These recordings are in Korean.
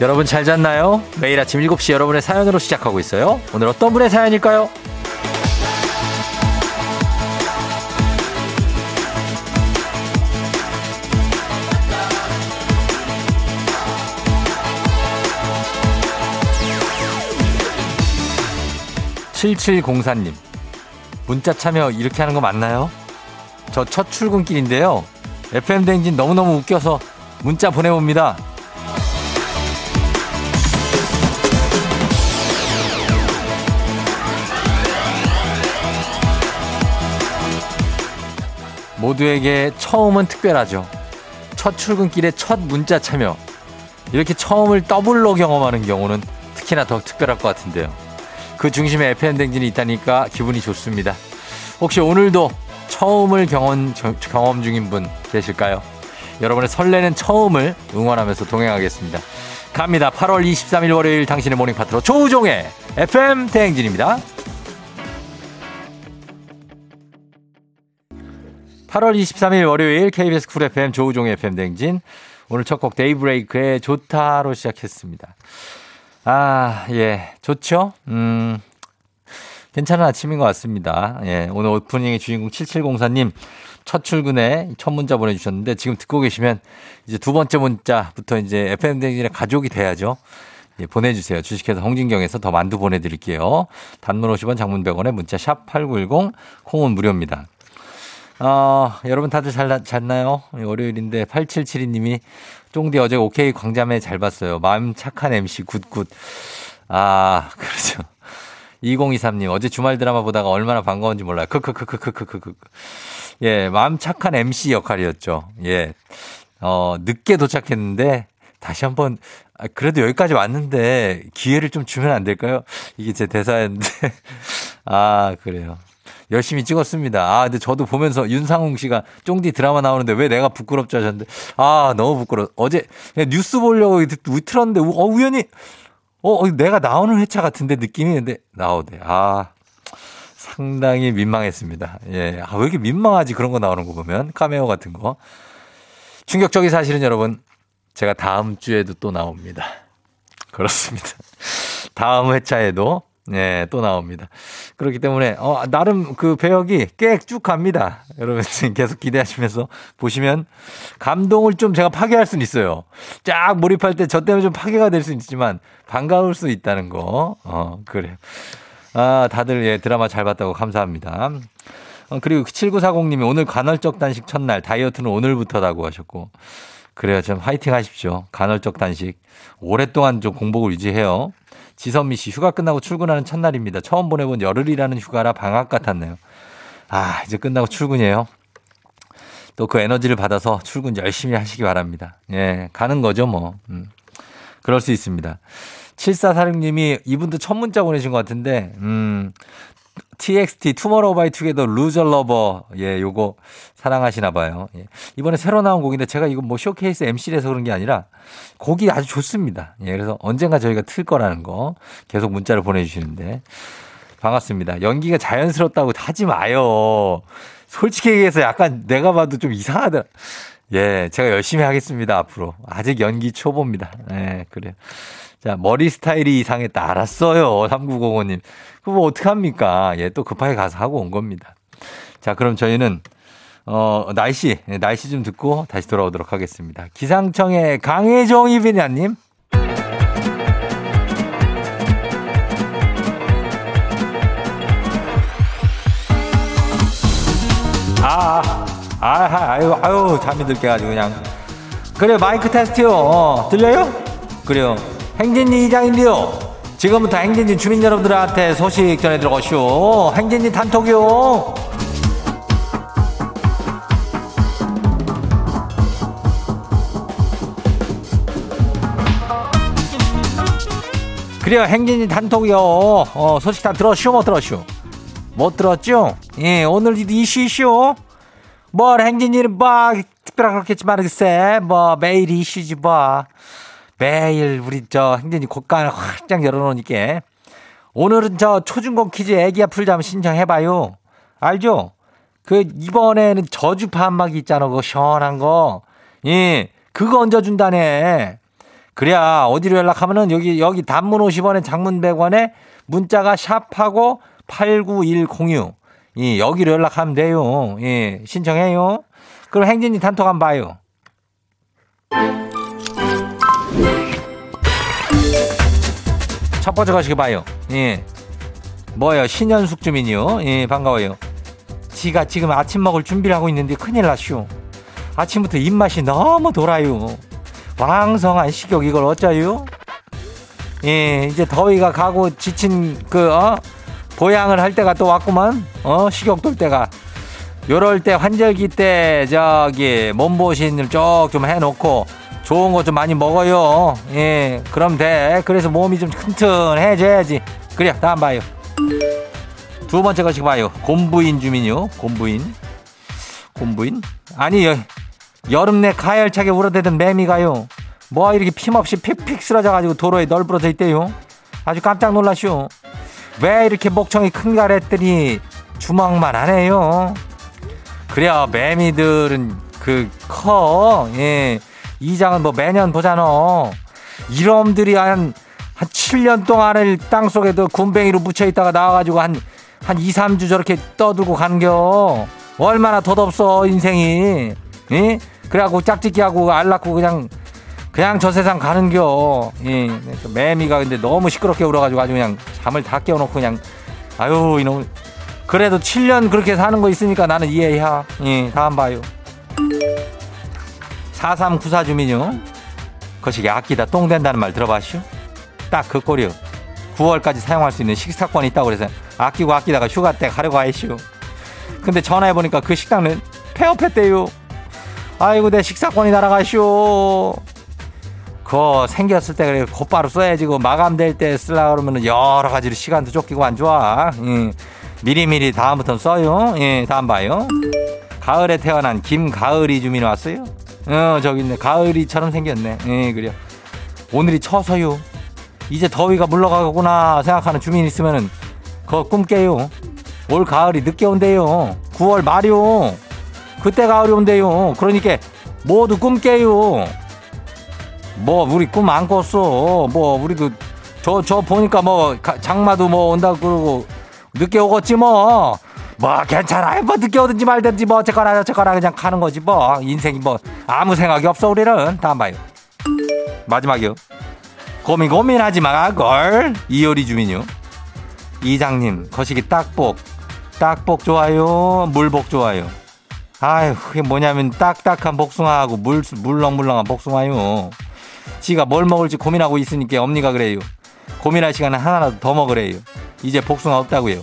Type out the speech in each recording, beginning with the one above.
여러분 잘 잤나요? 매일 아침 7시 여러분의 사연으로 시작하고 있어요. 오늘 어떤 분의 사연일까요? 7704님. 문자 참여 이렇게 하는 거 맞나요? 저 첫 출근길인데요. FM 댕진 너무너무 웃겨서 문자 보내봅니다. 모두에게 처음은 특별하죠. 첫 출근길에 첫 문자 참여. 이렇게 처음을 더블로 경험하는 경우는 특히나 더 특별할 것 같은데요. 그 중심에 FM 댕진이 있다니까 기분이 좋습니다. 혹시 오늘도 처음을 경험, 경험 중인 분 계실까요? 여러분의 설레는 처음을 응원하면서 동행하겠습니다. 갑니다. 8월 23일 월요일 당신의 morning 파트너 조우종의 FM 대행진입니다. 8월 23일 월요일 KBS 쿨 FM 조우종의 FM 대행진. 오늘 첫 곡 데이브레이크의 좋다로 시작했습니다. 아, 예. 좋죠? 음. 괜찮은 아침인 것 같습니다. 예. 오늘 오프닝의 주인공 7704님 첫 출근에 첫 문자 보내주셨는데 지금 듣고 계시면 이제 두 번째 문자부터 이제 FM댕진의 가족이 돼야죠. 예, 보내주세요. 주식회사 홍진경에서 더 만두 보내드릴게요. 단문 50원 장문 100원에 문자 샵 8910 콩은 무료입니다. 어, 여러분 다들 잘, 잤나요? 월요일인데 8772님이 쫑디 어제 오케이 광자매 잘 봤어요. 마음 착한 MC good good. 아, 그렇죠. 2023님 어제 주말 드라마 보다가 얼마나 반가운지 몰라요. 크크크크크크크크. 예, 마음 착한 MC 역할이었죠. 예. 어, 늦게 도착했는데 다시 한번 아, 그래도 여기까지 왔는데 기회를 좀 주면 안 될까요? 이게 제 대사였는데. 아, 그래요. 열심히 찍었습니다. 아, 근데 저도 보면서 윤상웅 씨가 쫑디 드라마 나오는데 왜 내가 부끄럽지 하셨는데, 아, 너무 부끄러워. 어제 뉴스 보려고 틀었는데, 어, 우연히, 어, 내가 나오는 회차 같은데 느낌이 있는데, 나오대. 아, 상당히 민망했습니다. 예. 아, 왜 이렇게 민망하지? 그런 거 나오는 거 보면. 카메오 같은 거. 충격적인 사실은 여러분, 제가 다음 주에도 또 나옵니다. 그렇습니다. 다음 회차에도 네, 또 나옵니다. 그렇기 때문에, 어, 나름 그 배역이 꽤 쭉 갑니다. 여러분 계속 기대하시면서 보시면 감동을 좀 제가 파괴할 수는 있어요. 쫙 몰입할 때 저 때문에 좀 파괴가 될 수는 있지만 반가울 수 있다는 거. 어, 그래요. 아, 다들 예, 드라마 잘 봤다고 감사합니다. 어, 그리고 7940님이 오늘 간헐적 단식 첫날 다이어트는 오늘부터라고 하셨고. 그래요. 좀 화이팅 하십시오. 간헐적 단식. 오랫동안 좀 공복을 유지해요. 지선미 씨, 휴가 끝나고 출근하는 첫날입니다. 처음 보내본 열흘이라는 휴가라 방학 같았네요. 아, 이제 끝나고 출근이에요. 또 그 에너지를 받아서 출근 열심히 하시기 바랍니다. 예, 가는 거죠, 뭐. 음. 그럴 수 있습니다. 7446님이 이분도 첫 문자 보내신 것 같은데, 음, TXT 투모로우 바이 투게더 loser lover 예 요거 사랑하시나 봐요. 예. 이번에 새로 나온 곡인데 제가 이거 뭐 쇼케이스 MC라서 그런 게 아니라 곡이 아주 좋습니다. 예 그래서 언젠가 저희가 틀 거라는 거 계속 문자를 보내주시는데 반갑습니다. 연기가 자연스럽다고 하지 마요. 솔직히 얘기해서 약간 내가 봐도 좀 이상하다. 예, 제가 열심히 하겠습니다, 앞으로. 아직 연기 초보입니다. 예, 그래요. 자, 머리 스타일이 이상했다. 알았어요. 3905님. 그거 뭐 어떡합니까? 예, 또 급하게 가서 하고 온 겁니다. 자, 그럼 저희는, 어, 날씨, 예, 날씨 좀 듣고 다시 돌아오도록 하겠습니다. 기상청의 강혜정 이비냐님. 아, 아, 아, 아유, 아유, 잠이 들게 가지고 그냥. 그래, 마이크 테스트요. 어, 들려요? 그래요. 행진이 이장인데요. 지금부터 행진지 주민 여러분들한테 소식 전해들어가시오. 행진지 단톡이요. 그래요. 행진이 단톡이요. 어, 소식 다 들었슈? 못 들었슈? 못 들었죠? 예, 오늘 이슈 이슈. 뭘 행진이는 뭐, 특별하게 그렇겠지만, 글쎄, 뭐, 매일 이슈지 뭐. 매일 우리 저 행진이 곡간을 활짝 열어놓으니까 오늘은 저 초중고 퀴즈 애기야 풀자면 신청해봐요. 알죠? 그 이번에는 저주파 한마기 있잖아. 그거 시원한 거. 예, 그거 얹어준다네. 그래야 어디로 연락하면은 여기 여기 단문 50원에 장문 100원에 문자가 샵하고 89106. 예, 여기로 연락하면 돼요. 예, 신청해요. 그럼 행진이 단톡 한번 봐요. 첫 번째 거시기 봐요. 예. 뭐요? 신현숙 주민이요. 예, 반가워요. 지가 지금 아침 먹을 준비를 하고 있는데 큰일 났슈. 아침부터 입맛이 너무 돌아요. 왕성한 식욕 이걸 어쩌요? 예, 이제 더위가 가고 지친 그, 어? 보양을 할 때가 또 왔구만. 어, 식욕 돌 때가. 요럴 때 환절기 때 저기 몸보신 쪽좀 해놓고 좋은 거 좀 많이 먹어요. 예, 그럼 돼. 그래서 몸이 좀 튼튼해져야지. 그래, 다음 봐요. 두 번째 것이 봐요. 곰부인 주민요. 곰부인. 곰부인? 아니, 여, 여름 내 가열차게 울어대던 매미가요. 뭐 이렇게 핌없이 픽픽 쓰러져가지고 도로에 널브러져 있대요. 아주 깜짝 놀라쇼. 왜 이렇게 목청이 큰가 했더니 주먹만 하네요. 그래야 매미들은 그 커. 예. 이장은 뭐 매년 보잖아. 이놈들이 한, 한 7년 동안을 땅 속에도 군뱅이로 묻혀 있다가 나와가지고 한, 한 2, 3주 저렇게 떠들고 간겨. 얼마나 덧없어, 인생이. 예? 그래갖고 짝짓기 하고 알 낳고 그냥, 그냥 저 세상 가는겨. 예. 매미가 근데 너무 시끄럽게 울어가지고 아주 그냥 잠을 다 깨워놓고 그냥, 아유, 이놈. 그래도 7년 그렇게 사는 거 있으니까 나는 이해해. 예, 다음 봐요. 4394 주민요. 거시기 아끼다 똥 된다는 말 들어봤슈? 딱 그 꼴이요. 9월까지 사용할 수 있는 식사권이 있다고 그래서 아끼고 아끼다가 휴가 때 가려고 하이슈. 근데 전화해보니까 그 식당은 폐업했대요. 아이고 내 식사권이 날아가쇼. 그거 생겼을 때 그래 곧바로 써야지 그 마감될 때 쓰려 그러면 여러 가지로 시간도 쫓기고 안 좋아. 예. 미리미리 다음부터는 써요. 예, 다음 봐요. 가을에 태어난 김가을이 주민 왔어요. 어, 저기 있네. 가을이처럼 생겼네. 예, 그래요. 오늘이 쳐서요. 이제 더위가 물러가구나 생각하는 주민 있으면은 그거 꿈 깨요. 올 가을이 늦게 온대요. 9월 말이요. 그때 가을이 온대요. 그러니까 모두 꿈 깨요. 뭐 우리 꿈 안 꿨어. 뭐 우리도 저저 보니까 뭐 장마도 뭐 온다고 그러고 늦게 오겠지 뭐. 뭐 괜찮아. 뭐 늦게 오든지 말든지 뭐 어쨌거나 어쨌거나 그냥 가는 거지 뭐. 인생이 뭐 아무 생각이 없어 우리는. 다음 봐요. 마지막이요. 고민 고민하지 마 걸. 이효리 주민요. 이장님 거시기 딱복. 딱복 좋아요. 물복 좋아요. 아유 그게 뭐냐면 딱딱한 복숭아하고 물 물렁물렁한 복숭아요. 지가 뭘 먹을지 고민하고 있으니까 엄니가 그래요. 고민할 시간에 하나라도 더 먹으래요. 이제 복숭아 없다고요.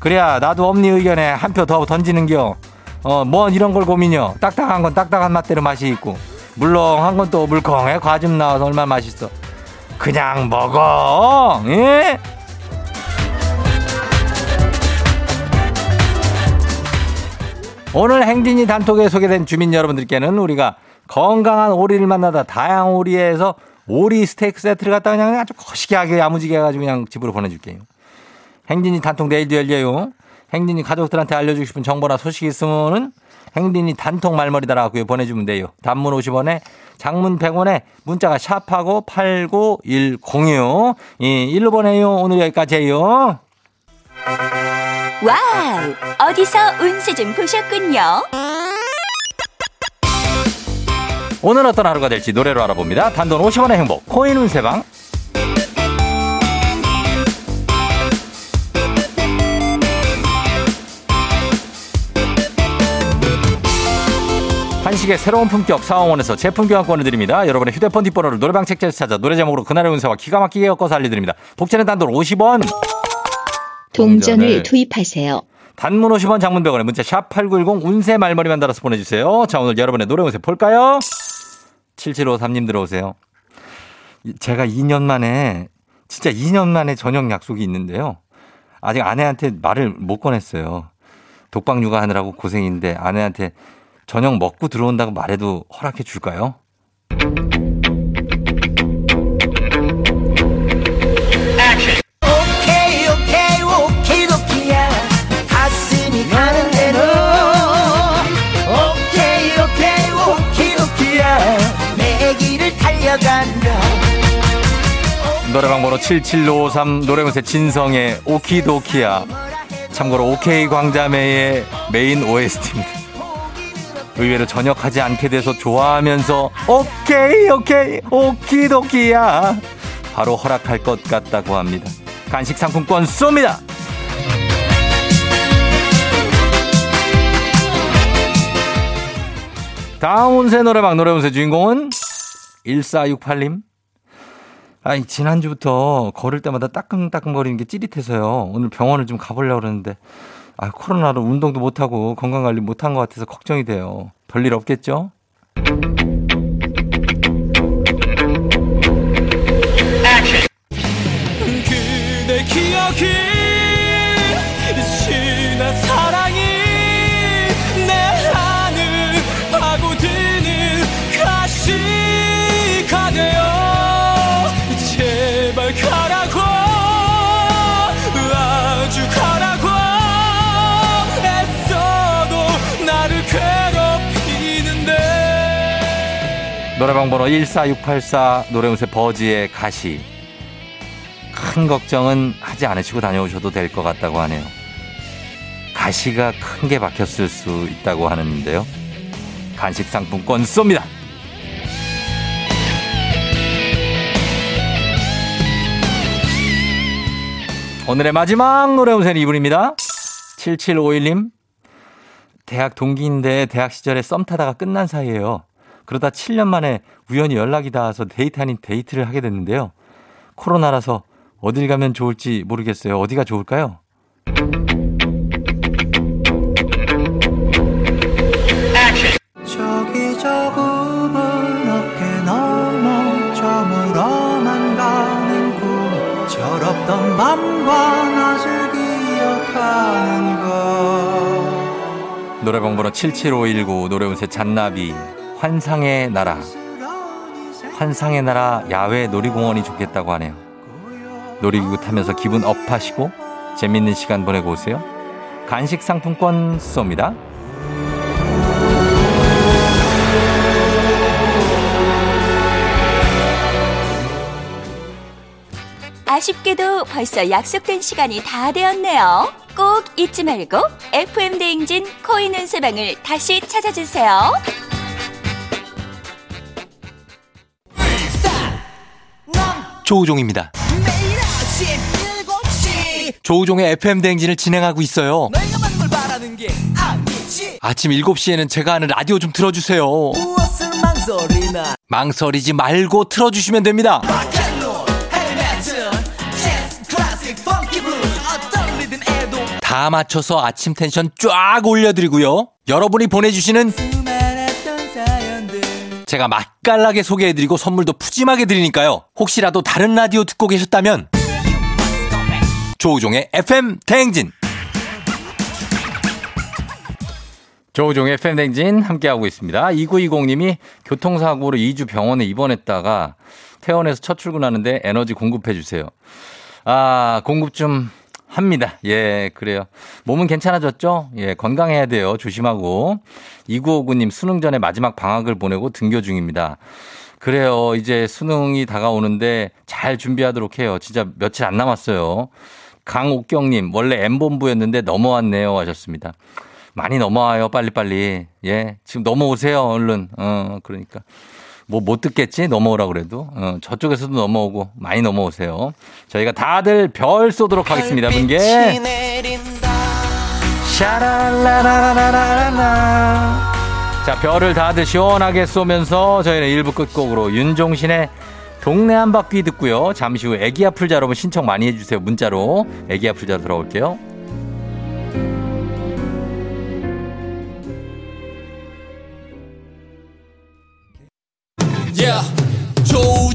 그래야 나도 엄니 의견에 한 표 더 던지는겨. 어, 뭔 이런 걸 고민이요. 딱딱한 건 딱딱한 맛대로 맛이 있고 물렁한 건 또 물컹해 과즙 나와서 얼마나 맛있어. 그냥 먹어. 예? 오늘 행진이 단톡에 소개된 주민 여러분들께는 우리가 건강한 오리를 만나다 다양한 오리에서 오리 스테이크 세트를 갖다 그냥 아주 거시기하게 야무지게 해가지고 그냥 집으로 보내줄게요. 행진이 단톡 내일도 열려요. 행진이 가족들한테 알려주고 싶은 정보나 소식이 있으면은 행진이 단톡 말머리 달아갖고 보내주면 돼요. 단문 50원에 장문 100원에 문자가 샵하고 89106. 예, 일로 보내요. 오늘 여기까지예요. wow! 어디서 운세 좀 보셨군요. 오늘 어떤 하루가 될지 노래로 알아봅니다. 단돈 50원의 행복 코인 운세방. 한식의 새로운 품격 사원에서 제품 교환권을 드립니다. 여러분의 휴대폰 뒷번호를 노래방 책자에서 찾아 노래 제목으로 그날의 운세와 기가 막히게 엮어서 알려드립니다. 복제는 단돈 50원. 동전을 투입하세요. 단문 50원 장문 100원에 문자 샵 8910 운세 말머리만 달아서 보내주세요. 자 오늘 여러분의 노래 운세 볼까요? 7753님 들어오세요. 제가 2년 만에 진짜 2년 만에 저녁 약속이 있는데요. 아직 아내한테 말을 못 꺼냈어요. 독방 육아 하느라고 고생인데 아내한테 저녁 먹고 들어온다고 말해도 허락해 줄까요? 달려간다 번호 7753 노래문세 진성의 오키도키야. 참고로 오케이 광자매의 메인 OST입니다. 의외로 전역하지 않게 돼서 좋아하면서 오케이 오케이 오키도키야. 바로 허락할 것 같다고 합니다. 간식 상품권 쏩니다. 다음 운세 노래방 노래 운세 주인공은 1468님. 아니, 지난주부터 걸을 때마다 따끔따끔거리는 게 찌릿해서요. 오늘 병원을 좀 가보려고 그러는데, 아, 코로나로 운동도 못하고 건강관리 못한 것 같아서 걱정이 돼요. 별일 없겠죠? 그 노래방 번호 14684 노래운세 버지의 가시. 큰 걱정은 하지 않으시고 다녀오셔도 될 것 같다고 하네요. 가시가 큰 게 박혔을 수 있다고 하는데요. 간식 상품권 쏩니다. 오늘의 마지막 노래 운세는 이분입니다. 7751님. 대학 동기인데 대학 시절에 썸 타다가 끝난 사이예요. 그러다 7년 만에 우연히 연락이 닿아서 데이트 아닌 데이트를 하게 됐는데요. 코로나라서 어딜 가면 좋을지 모르겠어요. 어디가 좋을까요? 노래방 번호 77519 노래운세 잔나비 환상의 나라 환상의 나라 야외 놀이공원이 좋겠다고 하네요. 놀이기구 타면서 기분 업하시고 재밌는 시간 보내고 오세요. 간식 상품권 쏩니다. 아쉽게도 벌써 약속된 시간이 다 되었네요. 꼭 잊지 말고 FM 대행진 코인 운세방을 다시 찾아주세요. 조우종입니다. 매일 아침 7시 조우종의 FM 대행진을 진행하고 있어요. 아침 7시에는 제가 하는 라디오 좀 틀어주세요. 망설이지 말고 틀어주시면 됩니다. 다 맞춰서 아침 텐션 쫙 올려드리고요. 여러분이 보내주시는 제가 맛깔나게 소개해드리고 선물도 푸짐하게 드리니까요. 혹시라도 다른 라디오 듣고 계셨다면 조우종의 FM 대행진 조우종의 FM 대행진 함께하고 있습니다. 2920님이 교통사고로 2주 병원에 입원했다가 퇴원해서 첫 출근하는데 에너지 공급해 주세요. 아 공급 좀 합니다. 예, 그래요. 몸은 괜찮아졌죠? 예, 건강해야 돼요. 조심하고. 2959님 수능 전에 마지막 방학을 보내고 등교 중입니다. 그래요. 이제 수능이 다가오는데 잘 준비하도록 해요. 진짜 며칠 안 남았어요. 강옥경님, 원래 M본부였는데 넘어왔네요. 하셨습니다. 많이 넘어와요. 빨리빨리. 예. 지금 넘어오세요. 얼른. 어, 그러니까. 뭐 못 듣겠지? 넘어오라 그래도. 어, 저쪽에서도 넘어오고 많이 넘어오세요. 저희가 다들 별 쏘도록 하겠습니다. 샤랄라라라라라. 자, 별을 다들 시원하게 쏘면서 저희는 1부 끝곡으로 윤종신의 동네 한 바퀴 듣고요. 잠시 후 애기 아플자 여러분 신청 많이 해주세요. 문자로 애기 아플자 들어올게요. Yeah. 조우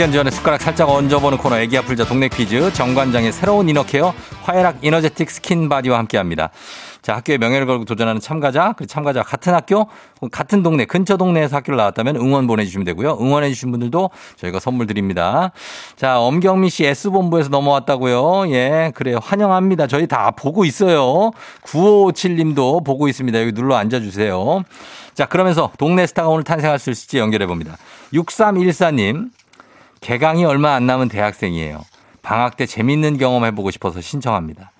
학연 지연에 숟가락 살짝 얹어보는 코너 애기야 풀자 동네 퀴즈 정관장의 새로운 inner care 화애락 이너제틱 스킨바디와 함께합니다. 자 학교의 명예를 걸고 도전하는 참가자 그 참가자 같은 학교 같은 동네 근처 동네에서 학교를 나왔다면 응원 보내주시면 되고요. 응원해 주신 분들도 저희가 선물 드립니다. 자 엄경미 씨 S본부에서 넘어왔다고요. 예 그래요 환영합니다. 저희 다 보고 있어요. 9557님도 보고 있습니다. 여기 눌러 앉아주세요. 자 그러면서 동네 스타가 오늘 탄생할 수 있을지 연결해 봅니다. 6314님 개강이 얼마 안 남은 대학생이에요. 방학 때 재밌는 경험 해보고 싶어서 신청합니다.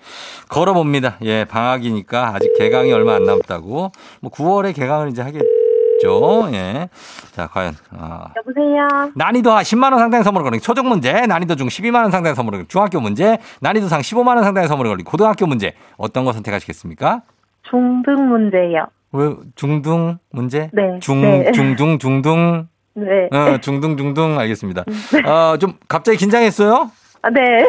걸어봅니다. 예, 방학이니까 아직 개강이 얼마 안 남았다고. 뭐 9월에 개강을 이제 하겠죠. 예. 자, 과연. 아. 여보세요. 난이도 하 10만 원 상당의 선물을 걸린 초중 문제, 난이도 중 12만 원 상당의 선물을 걸린 중학교 문제, 난이도 상 15만 원 상당의 선물을 걸린 고등학교 문제. 어떤 거 선택하시겠습니까? 중등 문제요. 왜 중등 문제? 네. 중 네. 중등 중등 네. 어, 중등 중등 알겠습니다. 어, 좀 갑자기 긴장했어요? 아, 네.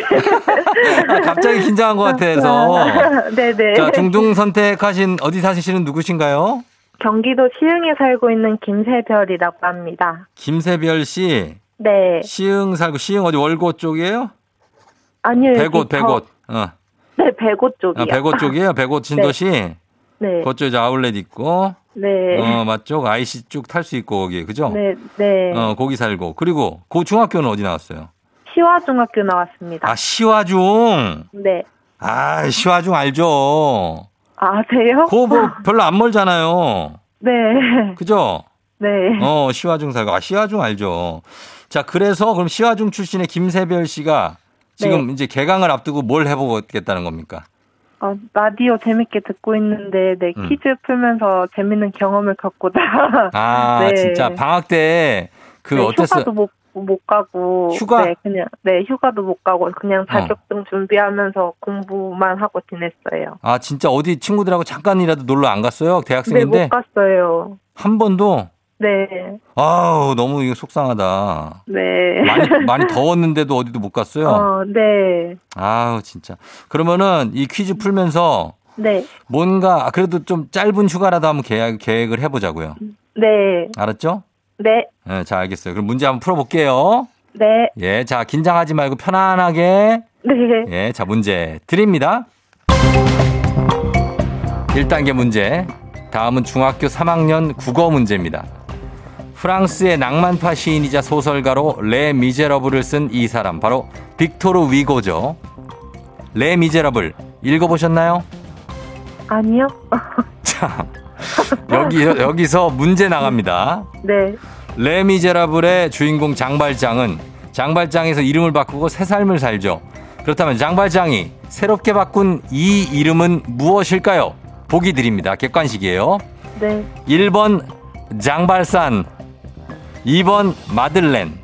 아, 갑자기 긴장한 것 같아서. 네 네. 자, 중등 선택하신 어디 사시는 누구신가요? 경기도 시흥에 살고 있는 김세별이라고 합니다. 김세별 씨. 네. 시흥 살고 시흥 어디 월고 쪽이에요? 아니요. 백옷 저- 백옷. 어. 네, 백옷 쪽이요. 아, 백옷 쪽이에요. 백옷 신도시. 네. 그쪽 이제 아울렛 있고. 네. 어, 맞죠? IC 쭉 탈 수 있고 거기. 그죠? 네, 네. 어, 거기 살고. 그리고 그 중학교는 어디 나왔어요? 시화중학교 나왔습니다. 아, 시화중. 네. 아, 시화중 알죠. 아세요? 그거 뭐 별로 안 멀잖아요. 네. 그죠? 네. 어, 시화중 살고. 아, 시화중 알죠. 자, 그래서 그럼 시화중 출신의 김세별 씨가 지금 네. 이제 개강을 앞두고 뭘 해보겠다는 겁니까? 어, 라디오 재밌게 듣고 있는데, 네, 음. 퀴즈 풀면서 재밌는 경험을 갖고자. 아, 네. 진짜 방학 때그 네, 어땠어요? 휴가도 못, 못 가고. 휴가? 네, 그냥, 네, 휴가도 못 가고, 어. 그냥 자격증 준비하면서 공부만 하고 지냈어요. 아, 진짜 어디 친구들하고 잠깐이라도 놀러 안 갔어요? 네, 대학생인데 못 갔어요. 한 번도 네, 아우, 너무 이거 속상하다. 네. 많이 많이 더웠는데도 어디도 못 갔어요. 어, 네, 아우, 진짜. 그러면은 이 퀴즈 풀면서 네, 뭔가 그래도 좀 짧은 휴가라도 한번 계획, 계획을 해 보자고요. 네, 알았죠? 네, 네, 자, 알겠어요. 그럼 문제 한번 풀어볼게요. 네, 예, 자, 긴장하지 말고 편안하게. 네. 예, 자, 문제 드립니다. 1단계 문제. 다음은 중학교 3학년 국어 문제입니다. 프랑스의 낭만파 시인이자 소설가로 레 미제러블을 쓴 이 사람, 바로 빅토르 위고죠. 레 미제러블 읽어보셨나요? 아니요? 자, 여기, 여기서 문제 나갑니다. 네, 레 미제라블의 주인공 장발장은 장발장에서 이름을 바꾸고 새 삶을 살죠. 그렇다면 장발장이 새롭게 바꾼 이 이름은 무엇일까요? 보기 드립니다. 객관식이에요. 네. 1번 장발산, 2번 마들렌,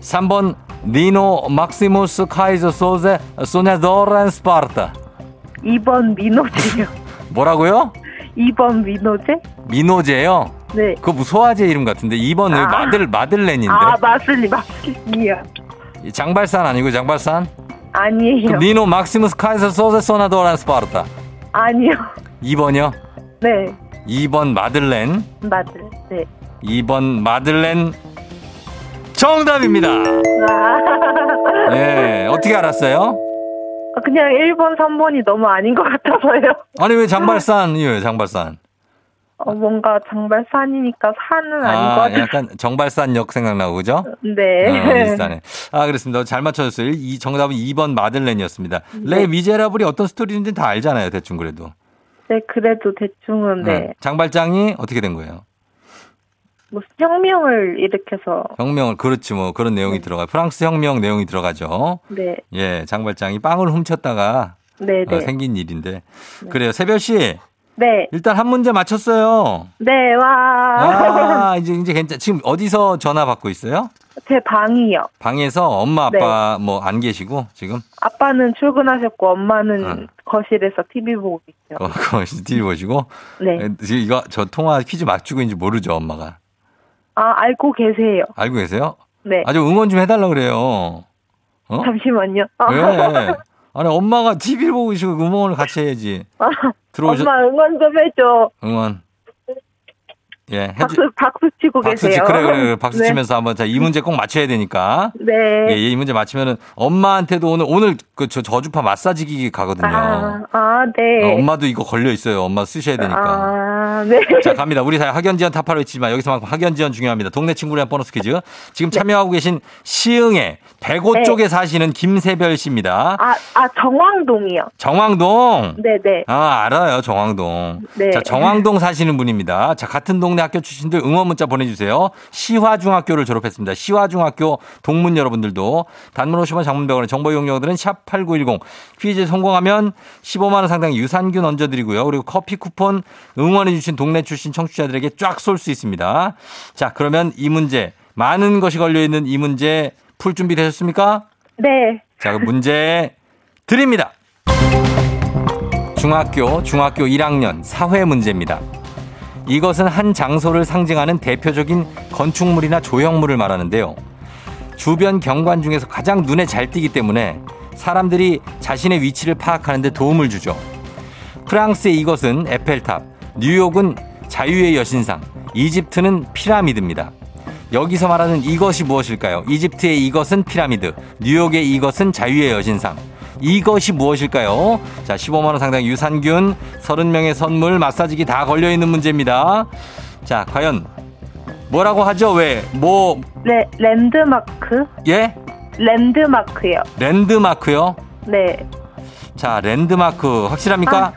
3번 니노 막시무스 카이저 소제 소냐도란 스파르타. 2번 민호제요. 뭐라고요? 2번 민호제? 민호제요. 네. 그거 뭐 소화제 이름 같은데 2번 은 아. 마들 마들렌인데. 아, 마슬리, 마슬리요. 장발산 아니고 장발산? 아니에요. 니노 막시무스 카이서 소세 소나도란 스파르타. 아니요. 2번이요? 네, 2번 마들렌. 맞을. 네. 2번 마들렌. 정답입니다. 아, 예. 어떻게 알았어요? 그냥 1번, 3번이 너무 아닌 것 같아서요. 아니 왜 장발산이에요, 장발산? 어, 뭔가 장발산이니까 산은 아닌 것 아, 같아서. 약간 정발산역 생각나고 그죠? 네. 어, 비슷하네. 아, 그렇습니다. 잘 맞춰줬어요. 이 정답은 2번 마들렌이었습니다. 네. 레 미제라블이 어떤 스토리인지 다 알잖아요, 대충 그래도. 네, 그래도 대충은, 네. 어, 장발장이 어떻게 된 거예요? 뭐, 혁명을 일으켜서, 혁명을 그렇지 뭐 그런 내용이 들어가요. 프랑스 혁명 내용이 들어가죠. 네. 예, 장발장이 빵을 훔쳤다가 네, 어, 네. 생긴 일인데 그래요. 세별 씨 네. 일단 한 문제 맞췄어요. 네, 와. 아 이제 이제 괜찮. 지금 어디서 전화 받고 있어요? 제 방이요. 방에서 엄마 네. 아빠 뭐안 계시고 지금 아빠는 출근하셨고, 엄마는 어. 거실에서 TV 보고 있죠. 거, 거 TV 보시고 네. 에, 지금 이거 저 통화 퀴즈 맞추고 있는지 모르죠 엄마가. 아, 알고 계세요. 알고 계세요? 네. 아주 응원 좀 해달라 그래요. 어? 잠시만요. 아, 왜? 아니 엄마가 TV를 보고 계시고 응원을 같이 해야지. 아, 들어오셔. 엄마 응원 좀 해줘. 응원. 예, 해주. 박수, 박수 치고 박수 치 계세요. 그래 그래 그래. 박수 네. 치면서 한번 자 이 문제 꼭 맞춰야 되니까. 네. 예, 이 문제 맞히면은 엄마한테도 오늘 오늘 그 저 저주파 마사지 기기 가거든요. 아, 아, 네. 어, 엄마도 이거 걸려 있어요. 엄마 쓰셔야 되니까. 아, 네. 자, 갑니다. 우리 사회 학연 지원 타파로 있지만 여기서만큼 학연 지원 중요합니다. 동네 친구랑 보너스 퀴즈. 지금 참여하고 계신 시흥의 백오 네. 쪽에 사시는 김세별 씨입니다. 아, 아, 정왕동이요. 정왕동. 네 네. 아, 알아요. 정왕동. 네. 자, 정왕동 사시는 분입니다. 자, 같은 동네 학교 출신들 응원 문자 보내주세요. 시화중학교를 졸업했습니다. 시화중학교 동문 여러분들도 단문 50원 장문병원의 정보 이용료들은 샵8910 퀴즈 성공하면 15만원 상당의 유산균 얹어드리고요. 그리고 커피 쿠폰 응원해주신 동네 출신 청취자들에게 쫙 쏠 수 있습니다. 자, 그러면 이 문제, 많은 것이 걸려있는 이 문제 풀 준비 되셨습니까? 네. 자, 그 문제 드립니다. 중학교, 중학교 1학년 사회 문제입니다. 이것은 한 장소를 상징하는 대표적인 건축물이나 조형물을 말하는데요. 주변 경관 중에서 가장 눈에 잘 띄기 때문에 사람들이 자신의 위치를 파악하는 데 도움을 주죠. 프랑스의 이것은 에펠탑, 뉴욕은 자유의 여신상, 이집트는 피라미드입니다. 여기서 말하는 이것이 무엇일까요? 이집트의 이것은 피라미드, 뉴욕의 이것은 자유의 여신상. 이것이 무엇일까요? 자, 15만원 상당 유산균, 30명의 선물, 마사지기 다 걸려있는 문제입니다. 자, 과연 뭐라고 하죠? 왜? 뭐, 네, 랜드마크? 예? 랜드마크요. 랜드마크요? 네. 자, 랜드마크 확실합니까?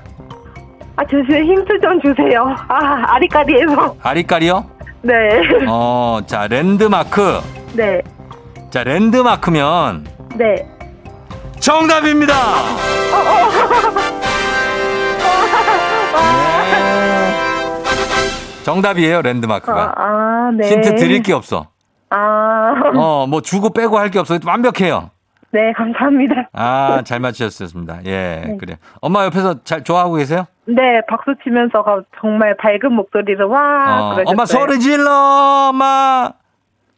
아, 저, 저 힌트 좀 주세요. 아, 아리까리에서. 아리까리요? 네. 어, 자, 랜드마크. 네. 자, 랜드마크면 네. 정답입니다! 네. 정답이에요, 아, 랜드마크가. 아, 네. 힌트 드릴 게 없어. 아, 어, 뭐 주고 빼고 할 게 없어. 완벽해요. 네, 감사합니다. 아, 잘 맞추셨습니다. 예, 네. 그래. 엄마 옆에서 잘 좋아하고 계세요? 네, 박수 치면서 가- 정말 밝은 목소리로 와, 어. 엄마 소리 질러, 엄마!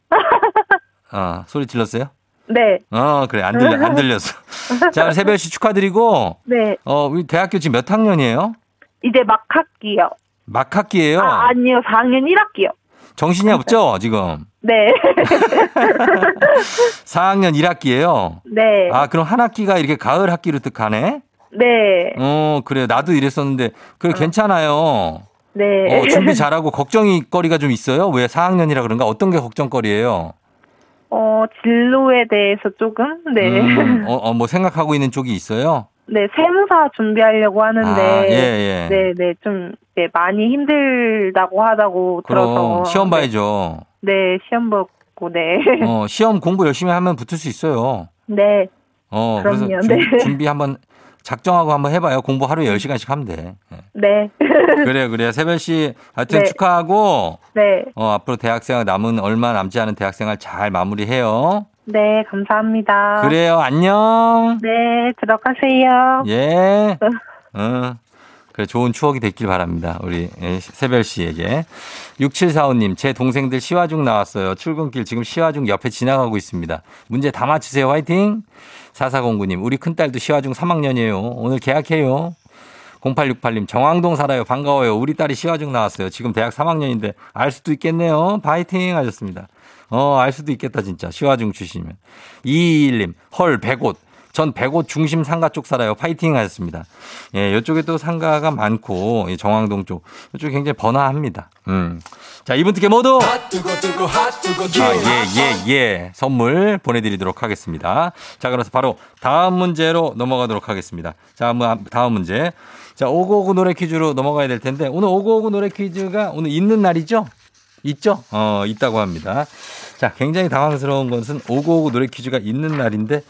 어, 소리 질렀어요? 네, 어, 그래. 안 들려, 안 들렸어. 자, 세별 씨 축하드리고, 네. 어, 우리 대학교 지금 몇 학년이에요? 이제 막 학기요. 막 학기예요 아, 아니요, 4학년 1학기요. 정신이 없죠, 지금? 네. 4학년 1학기예요 네. 아, 그럼 한 학기가 이렇게 가을 학기로 득 가네? 네. 어, 그래. 나도 이랬었는데, 그래, 괜찮아요. 네. 어, 준비 잘하고 걱정이 거리가 좀 있어요? 왜 4학년이라 그런가? 어떤 게 걱정거리예요? 어, 진로에 대해서 조금, 네. 음, 어, 어, 뭐 생각하고 있는 쪽이 있어요? 네, 세무사 준비하려고 하는데. 아, 예, 예. 네, 네, 좀, 네, 많이 힘들다고 하다고 들어서. 시험 네. 봐야죠. 네, 시험 보고, 네. 어, 시험 공부 열심히 하면 붙을 수 있어요. 네, 어, 그럼요. 그래서 준비, 네. 준비 한번 작정하고 한번 해봐요. 공부 하루에 10시간씩 하면 돼. 예. 네. 그래요, 그래요. 세별 씨, 하여튼 네. 축하하고, 네, 어, 앞으로 대학생활 남은 얼마 남지 않은 대학생활 잘 마무리해요. 네, 감사합니다. 그래요, 안녕. 네, 들어가세요. 예. 어. 그래, 좋은 추억이 됐길 바랍니다. 우리 예, 세별 씨에게. 6745님, 제 동생들 시화중 나왔어요. 출근길 지금 시화중 옆에 지나가고 있습니다. 문제 다 맞추세요. 화이팅! 4409님, 우리 큰딸도 시화 중 3학년이에요. 오늘 개학해요. 0868님, 정왕동 살아요. 반가워요. 우리 딸이 시화 중 나왔어요. 지금 대학 3학년인데 알 수도 있겠네요. 파이팅! 하셨습니다. 어, 알 수도 있겠다, 진짜. 시화 중 출신이면. 221님, 헐, 100옷. 전 100옷 중심 상가 쪽 살아요. 파이팅 하셨습니다. 예, 이쪽에 또 상가가 많고, 이 정왕동 쪽. 이쪽 굉장히 번화합니다. 음. 자, 이분들께 모두. 아, 예, 예, 예. 선물 보내 드리도록 하겠습니다. 자, 그래서 바로 다음 문제로 넘어가도록 하겠습니다. 자, 뭐, 다음 문제. 자, 오고오고 노래 퀴즈로 넘어가야 될 텐데, 오늘 오고오고 노래 퀴즈가 오늘 있는 날이죠? 있죠? 어, 있다고 합니다. 자, 굉장히 당황스러운 것은 오고오고 노래 퀴즈가 있는 날인데,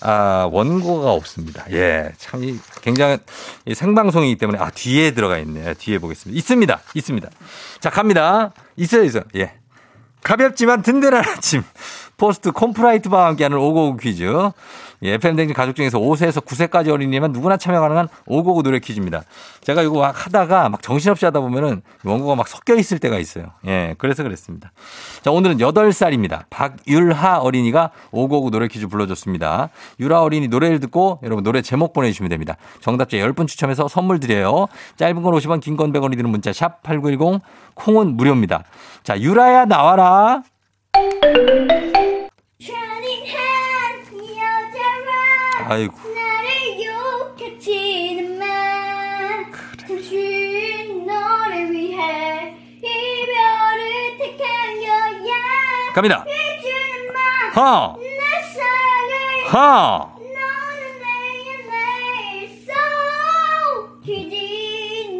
아, 원고가 없습니다. 예, 참, 이 굉장히 이 생방송이기 때문에, 아, 뒤에 들어가 있네. 뒤에 보겠습니다. 있습니다. 있습니다. 자, 갑니다. 있어요, 있어요. 예. 가볍지만 든든한 아침. 포스트 콤프라이트바와 함께하는 오고오고 퀴즈. 예, FM댕진 가족 중에서 5세에서 9세까지 어린이면 누구나 참여 가능한 오고고 노래 퀴즈입니다. 제가 이거 막 하다가 막 정신없이 하다 보면은 원고가 막 섞여 있을 때가 있어요. 예, 그래서 그랬습니다. 자, 오늘은 8살입니다. 박율하 어린이가 오고고 노래 퀴즈 불러줬습니다. 유라 어린이 노래를 듣고 여러분 노래 제목 보내주시면 됩니다. 정답자 10분 추첨해서 선물 드려요. 짧은 건 50원, 긴 건 100원이 드는 문자 샵 8910 콩은 무료입니다. 자, 유라야 나와라. 아이고. 나를 욕하지는 마 잠시 너를 위해 이별을 택한 거야 갑니다. 잊지는 마 하! 내 사랑을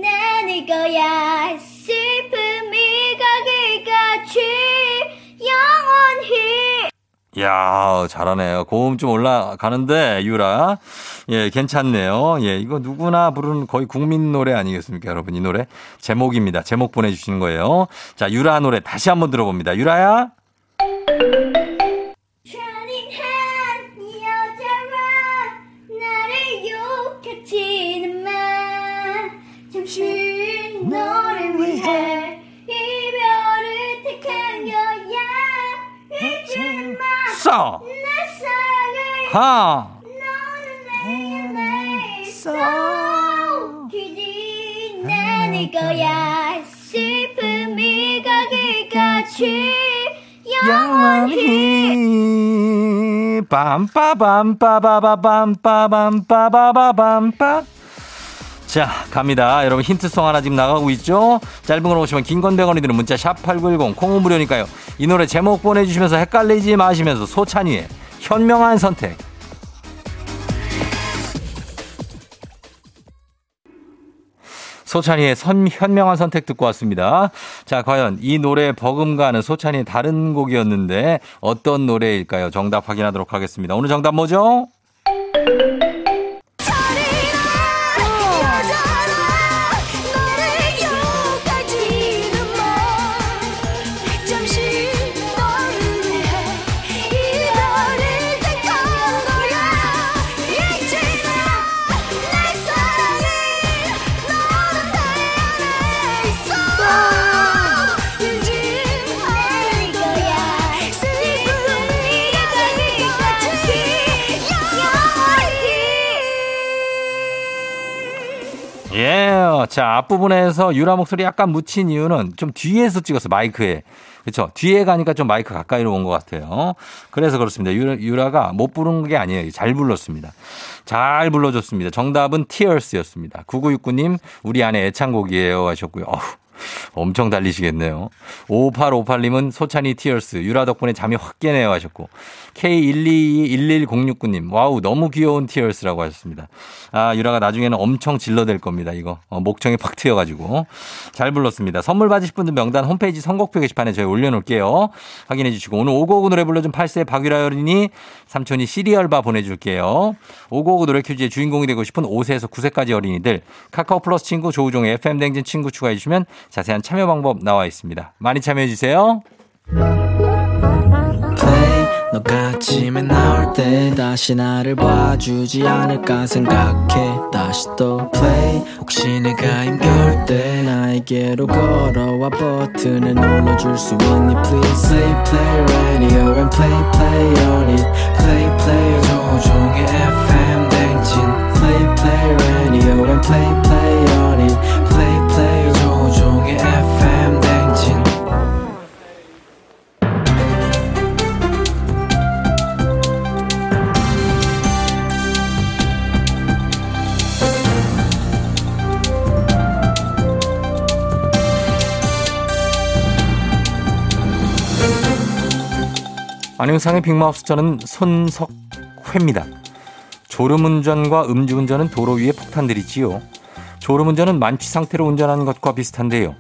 나는 거야 슬픔이 가기까지 영원히 야 잘하네요. 고음 좀 올라가는데, 유라. 예, 괜찮네요. 예, 이거 누구나 부르는 거의 국민 노래 아니겠습니까, 여러분? 이 노래. 제목입니다. 제목 보내주시는 거예요. 자, 유라 노래 다시 한번 들어봅니다. 유라야? 사랑을 하! 있어. 길이 나는 거야 슬픔이 영원히. 영원히 빰빠밤빠바바밤빠밤빠바바밤빠 자 갑니다 여러분 힌트송 하나 지금 나가고 있죠 짧은 걸 오시면 긴건 100원이 드는 문자 샵 8910 콩은 무료니까요 이 노래 제목 보내주시면서 헷갈리지 마시면서 소찬이의 현명한 선택 소찬이의 선, 현명한 선택 듣고 왔습니다. 자, 과연 이 노래 버금가는 소찬이의 다른 곡이었는데 어떤 노래일까요? 정답 확인하도록 하겠습니다. 오늘 정답 뭐죠? 예. 자, 앞부분에서 유라 목소리 약간 묻힌 이유는 좀 뒤에서 찍었어, 마이크에. 그렇죠. 뒤에 가니까 좀 마이크 가까이로 온 것 같아요. 그래서 그렇습니다. 유라, 유라가 못 부른 게 아니에요. 잘 불렀습니다. 잘 불러줬습니다. 정답은 Tears였습니다. 9969님, 우리 아내 애창곡이에요 하셨고요. 어후. 엄청 달리시겠네요. 5858님은 소찬휘 Tears, 유라 덕분에 잠이 확 깨네요 하셨고, K122-11069님, wow, 너무 귀여운 Tears라고 하셨습니다. 아, 유라가 나중에는 엄청 질러댈 겁니다, 이거. 어, 목청이 팍 트여가지고. 잘 불렀습니다. 선물 받으실 분들 명단 홈페이지 선곡표 게시판에 저희 올려놓을게요. 확인해 주시고, 오늘 오고오고 노래 불러준 8세 박유라 여린이 삼촌이 시리얼바 보내줄게요. 오고오고 노래 퀴즈의 주인공이 되고 싶은 5세에서 9세까지 어린이들, 카카오 플러스 친구 조우종의 FM댕진 친구 추가해 주시면 자세한 참여 방법 나와 있습니다. 많이 참여해 주세요. 너가 아침에 나올 때 다시 나를 봐주지 않을까 생각해 다시 또 play 혹시 내가 힘겨울 때 나에게로 걸어와 버튼을 눌러줄 수 있니 please play play radio and play play on it play play 조종의 FM 댕진 play play radio and play play 안영상의 빅마우스 저는 손석회입니다. 졸음운전과 음주운전은 도로 위의 폭탄들이지요. 졸음운전은 만취 상태로 운전하는 것과 비슷한데요.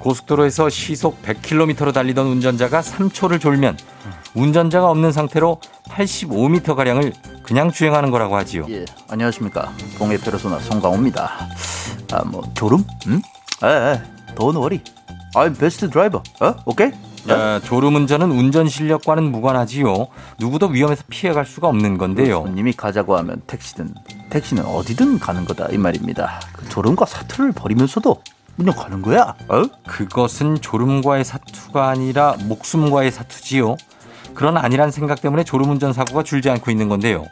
고속도로에서 시속 100km로 달리던 운전자가 3초를 졸면 운전자가 없는 상태로 85m가량을 그냥 주행하는 거라고 하지요. 예, 안녕하십니까. 동해 페르소나 송강호입니다. 아, 뭐, 졸음? 응? 에, 에, don't worry. I'm best driver. 어? 오케이? 야, 졸음 운전은 운전 실력과는 무관하지요. 누구도 위험해서 피해갈 수가 없는 건데요. 손님이 가자고 하면 택시든 택시는 어디든 가는 거다 이 말입니다. 그 졸음과 사투를 벌이면서도 그냥 가는 거야. 어? 그것은 졸음과의 사투가 아니라 목숨과의 사투지요. 그런 아니란 생각 때문에 졸음운전 사고가 줄지 않고 있는 건데요.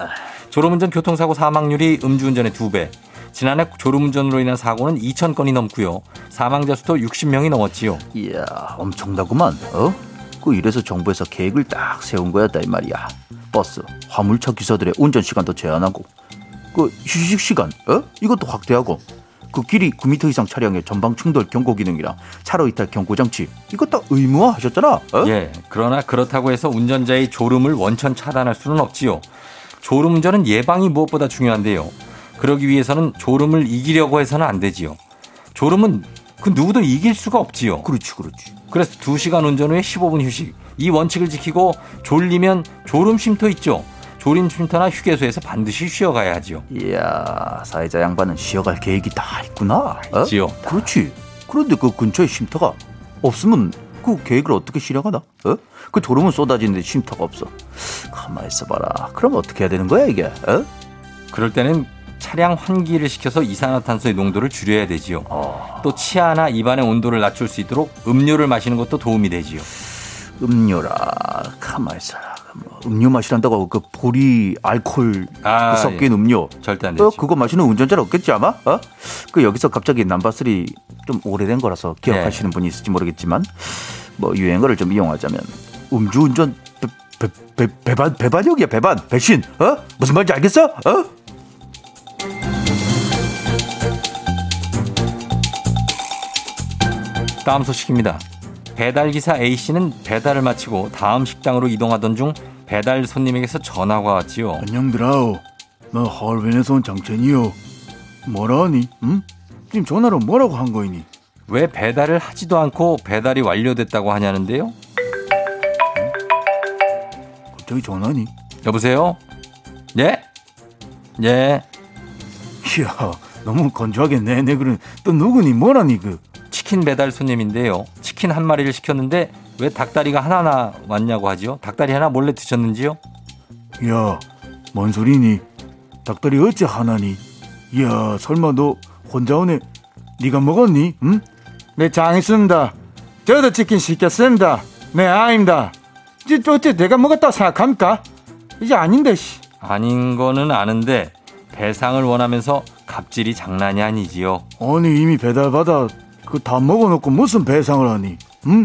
졸음운전 교통사고 사망률이 음주운전의 두 배. 지난해 졸음운전으로 인한 사고는 2천 건이 넘고요. 사망자 수도 60명이 넘었지요. 이야 엄청나구만. 어? 그 이래서 정부에서 계획을 딱 세운 거였다 이 말이야. 버스, 화물차 기사들의 운전 시간도 제한하고, 그 휴식 시간, 어? 이것도 확대하고, 그 길이 9m 이상 차량의 전방 충돌 경고 기능이랑 차로 이탈 경고 장치 이거 다 의무화하셨잖아. 어? 예. 그러나 그렇다고 해서 운전자의 졸음을 원천 차단할 수는 없지요. 졸음 운전은 예방이 무엇보다 중요한데요. 그러기 위해서는 졸음을 이기려고 해서는 안 되지요. 졸음은 그 누구도 이길 수가 없지요. 그렇지, 그렇지. 그래서 2시간 운전 후에 15분 휴식. 이 원칙을 지키고 졸리면 졸음 쉼터 있죠. 졸음 쉼터나 휴게소에서 반드시 쉬어가야 하지요. 이야 사회자 양반은 쉬어갈 계획이 다 있구나. 어? 있지요. 그렇지. 그런데 그 근처에 쉼터가 없으면 그 계획을 어떻게 실행하나? 어? 그 졸음은 쏟아지는데 쉼터가 없어. 가만 있어봐라. 그럼 어떻게 해야 되는 거야 이게? 어? 그럴 때는 차량 환기를 시켜서 이산화탄소의 농도를 줄여야 되지요. 또 치아나 입안의 온도를 낮출 수 있도록 음료를 마시는 것도 도움이 되지요. 음료라. 있어라. 뭐 음료 마시란다고 그 보리 알콜 아, 그 섞인 음료. 절대 안 어, 되죠. 그거 마시는 운전자는 없겠지 아마? 어? 그 여기서 갑자기 남바스리 좀 오래된 거라서 네. 기억하시는 분이 있을지 모르겠지만 뭐 유행어를 좀 이용하자면 음주운전 배, 배, 배, 배반 배반역이야 배반 배신 어 무슨 말인지 알겠어? 어? 다음 소식입니다. 배달기사 A씨는 배달을 마치고 다음 식당으로 이동하던 중 배달 손님에게서 전화가 왔지요. 안녕들아오. 나 하얼빈에서 온 장첸이요. 뭐라 하니? 응? 지금 전화로 뭐라고 한 거이니? 왜 배달을 하지도 않고 배달이 완료됐다고 하냐는데요. 갑자기 전화니? 여보세요? 예? 예. 이야, 너무 건조하겠네. 내 그런 또 누구니? 뭐라니 그? 치킨 배달 손님인데요. 치킨 한 마리를 시켰는데 왜 닭다리가 하나나 왔냐고 하지요? 닭다리 하나 몰래 드셨는지요? 야, 뭔 소리니? 닭다리 어째 하나니? 이야, 설마 너 혼자 오네? 네가 먹었니? 응? 네, 장했습니다. 저도 치킨 시켰습니다. 네, 아입니다. 이제 또 어째 내가 먹었다고 생각합니까? 이제 아닌데, 씨. 아닌 거는 아는데 배상을 원하면서 갑질이 장난이 아니지요. 아니 이미 배달받아 그 다 먹어놓고 무슨 배상을 하니? 응?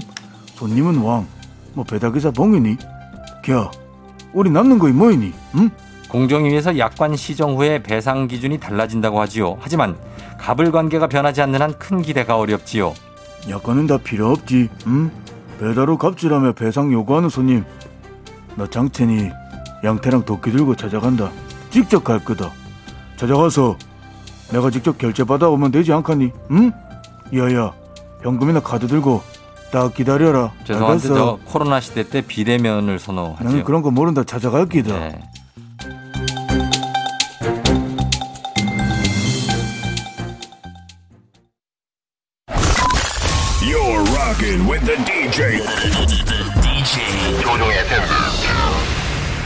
손님은 왕. 뭐 배달기사 봉이니? 겨. 우리 남는 거이 뭐이니? 응? 공정위 위해서 약관 시정 후에 배상 기준이 달라진다고 하지요. 하지만 갑을 관계가 변하지 않는 한 큰 기대가 어렵지요. 약관은 다 필요 없지. 응? 배달로 갑질하며 배상 요구하는 손님. 나 장첸이 양태랑 도끼 들고 찾아간다. 직접 갈 거다. 찾아가서 내가 직접 결제 받아오면 되지 않겠니? 응? 야야, 현금이나 카드 들고 딱 기다려라. 죄송한데? 저 코로나 시대 때 비대면을 선호하지요. 나는 그런 거 모른다. 찾아갈 기다. 네. You're rocking with the DJ. 조종의 FM.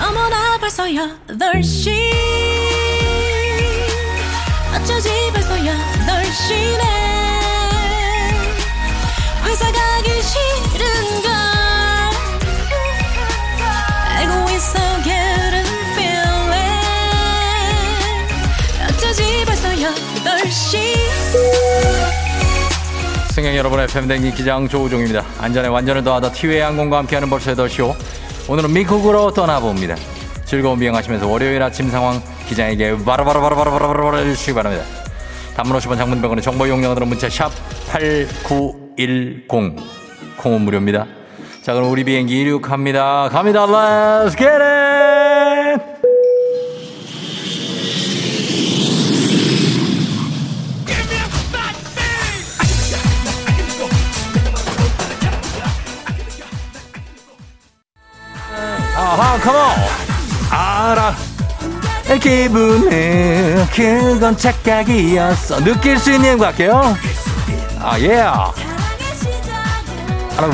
어머나 벌써 8시 어쩌지 벌써 8시네 승객 여러분의 팬댕기 기장 조우종입니다. 안전에 완전을 더하다 티웨이 항공과 함께하는 벌써 8시오. 오늘은 미국으로 떠나봅니다. 즐거운 비행하시면서 월요일 아침 상황 기장에게 바로바로바로바로바로바로 해주시기 바랍니다. 단문 50원 장문 100원의 정보 이용량으로 문자 샵 8910 콩은 무료입니다. 자 그럼 우리 비행기 이륙합니다. 갑니다. Let's get it! 알아. 기분은 그건 착각이었어. 느낄 수 있는 것 같게요. 아, 예.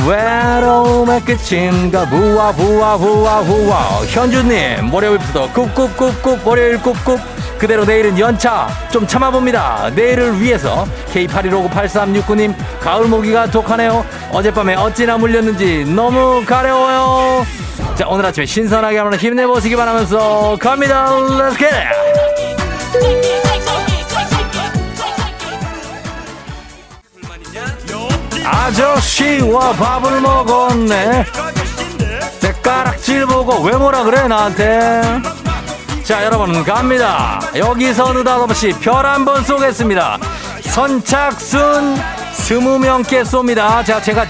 외로움의 끝인가 부와 부와 부와 부와 현주님 월요일부터 꿉꿉꿉꿉 월요일 꿉꿉 그대로 내일은 연차 좀 참아봅니다 내일을 위해서 K81598369님 가을 모기가 독하네요 어젯밤에 어찌나 물렸는지 너무 가려워요 자 오늘 아침에 신선하게 한번 힘내보시기 바라면서 갑니다. Let's get it! 아저씨와 밥을 먹었네. 때가락질 보고 왜 뭐라 그래 나한테? 자 여러분 갑니다. 여기서 느닷없이 별 한 번 쏘겠습니다. 선착순 스무 명께 쏩니다. 자 제가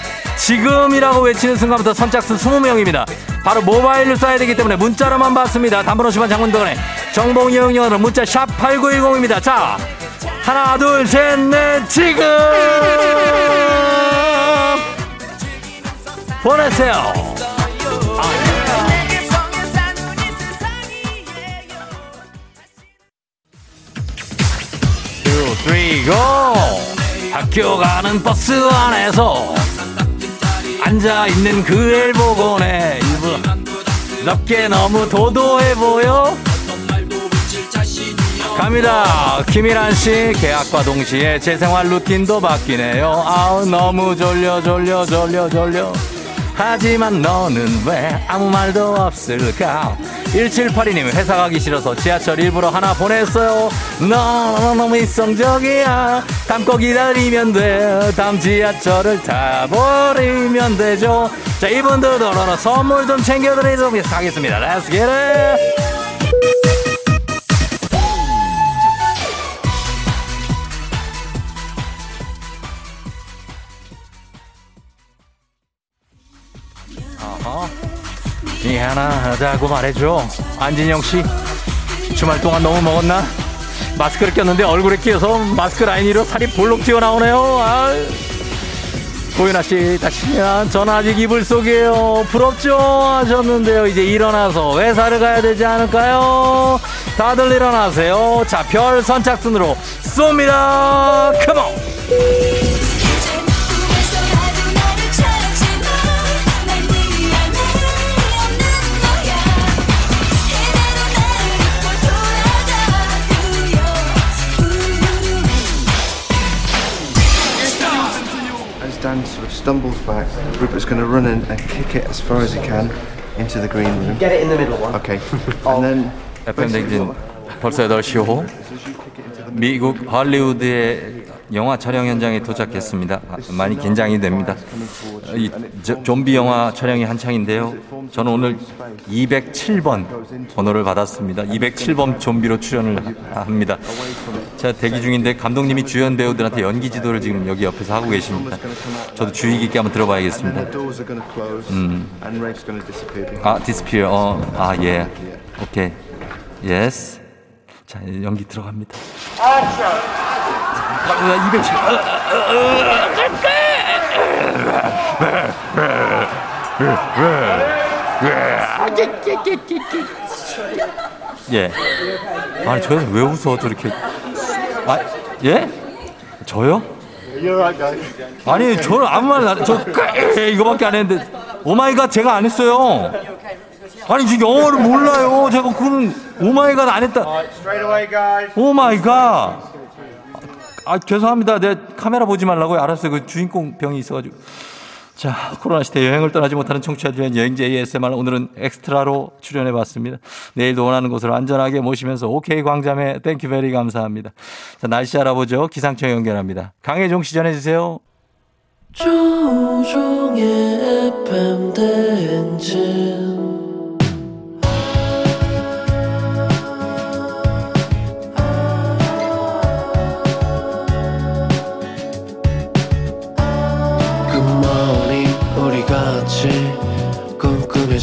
지금이라고 외치는 순간부터 선착순 스무 명입니다 바로 모바일을 쏴야 되기 때문에 문자로만 받습니다 단문 50원 장문동원에 정보 이용료는 문자 샵 8910입니다 자 하나 둘 셋 넷 지금 보내세요. two, three, go. 학교 가는 버스 안에서 앉아 있는 그엘 보고네 일부 넓게 너무 도도해 보여. 갑니다. 김일한 씨 계약과 동시에 제 생활 루틴도 바뀌네요. 아우 너무 졸려 졸려 졸려 졸려. 하지만 너는 왜 아무 말도 없을까? 1782님 회사 가기 싫어서 지하철 일부러 하나 보냈어요. 너 너무 이성적이야. 담고 기다리면 돼. 다음 지하철을 타버리면 되죠. 자 이분들도 선물 좀 챙겨드리도록 하겠습니다. Let's get it. 미안하다고 말해줘. 안진영 씨, 주말 동안 너무 먹었나? 마스크를 꼈는데 얼굴에 끼어서 마스크 라인 위로 살이 볼록 튀어나오네요. 아. 고윤아 씨, 다시면 전 아직 이불 속이에요. 부럽죠? 하셨는데요. 이제 일어나서 회사를 가야 되지 않을까요? 다들 일어나세요. 자, 별 선착순으로 쏩니다. 컴온! stumbles back, Rupert's going to run in and kick it as far as he can into the green room. Get it in the middle one. Okay. and then FM 댕진 벌써 8시 호 미국 할리우드의 영화 촬영 현장에 도착했습니다. 아, 많이 긴장이 됩니다. 이 저- 좀비 영화 촬영이 한창인데요. 저는 오늘 207번 번호를 받았습니다. 207번 좀비로 출연을 하- 합니다. 제가 대기 중인데 감독님이 주연 배우들한테 연기 지도를 지금 여기 옆에서 하고 계십니다. 저도 주의 깊게 한번 들어봐야겠습니다. 음. 아, 디스피어. 어, 아, 예. 오케이. 예스. 자, 연기 들어갑니다. 아, 210. 예. 아니, 저는 왜 웃어, 저렇게. 아, 예? 저요? 아니, 저는 아무 말 안, 저, 까- 이거밖에 안 했는데, oh my god 제가 안 했어요. 아니, 지금 영어를 몰라요. 제가 그는 oh my god 안 했다. Straight away, guys. Oh my god. 아, 죄송합니다. 내 카메라 보지 말라고요. 알았어요. 그 주인공 병이 있어가지고. 자, 코로나 시대 여행을 떠나지 못하는 청취자들 위한 여행지 ASMR 오늘은 엑스트라로 출연해 봤습니다. 내일도 원하는 곳으로 안전하게 모시면서 오케이 광자매 thank you very 감사합니다. 자, 날씨 알아보죠. 기상청 연결합니다. 강혜종 씨 전해 주세요. 조우종의 FM 대행진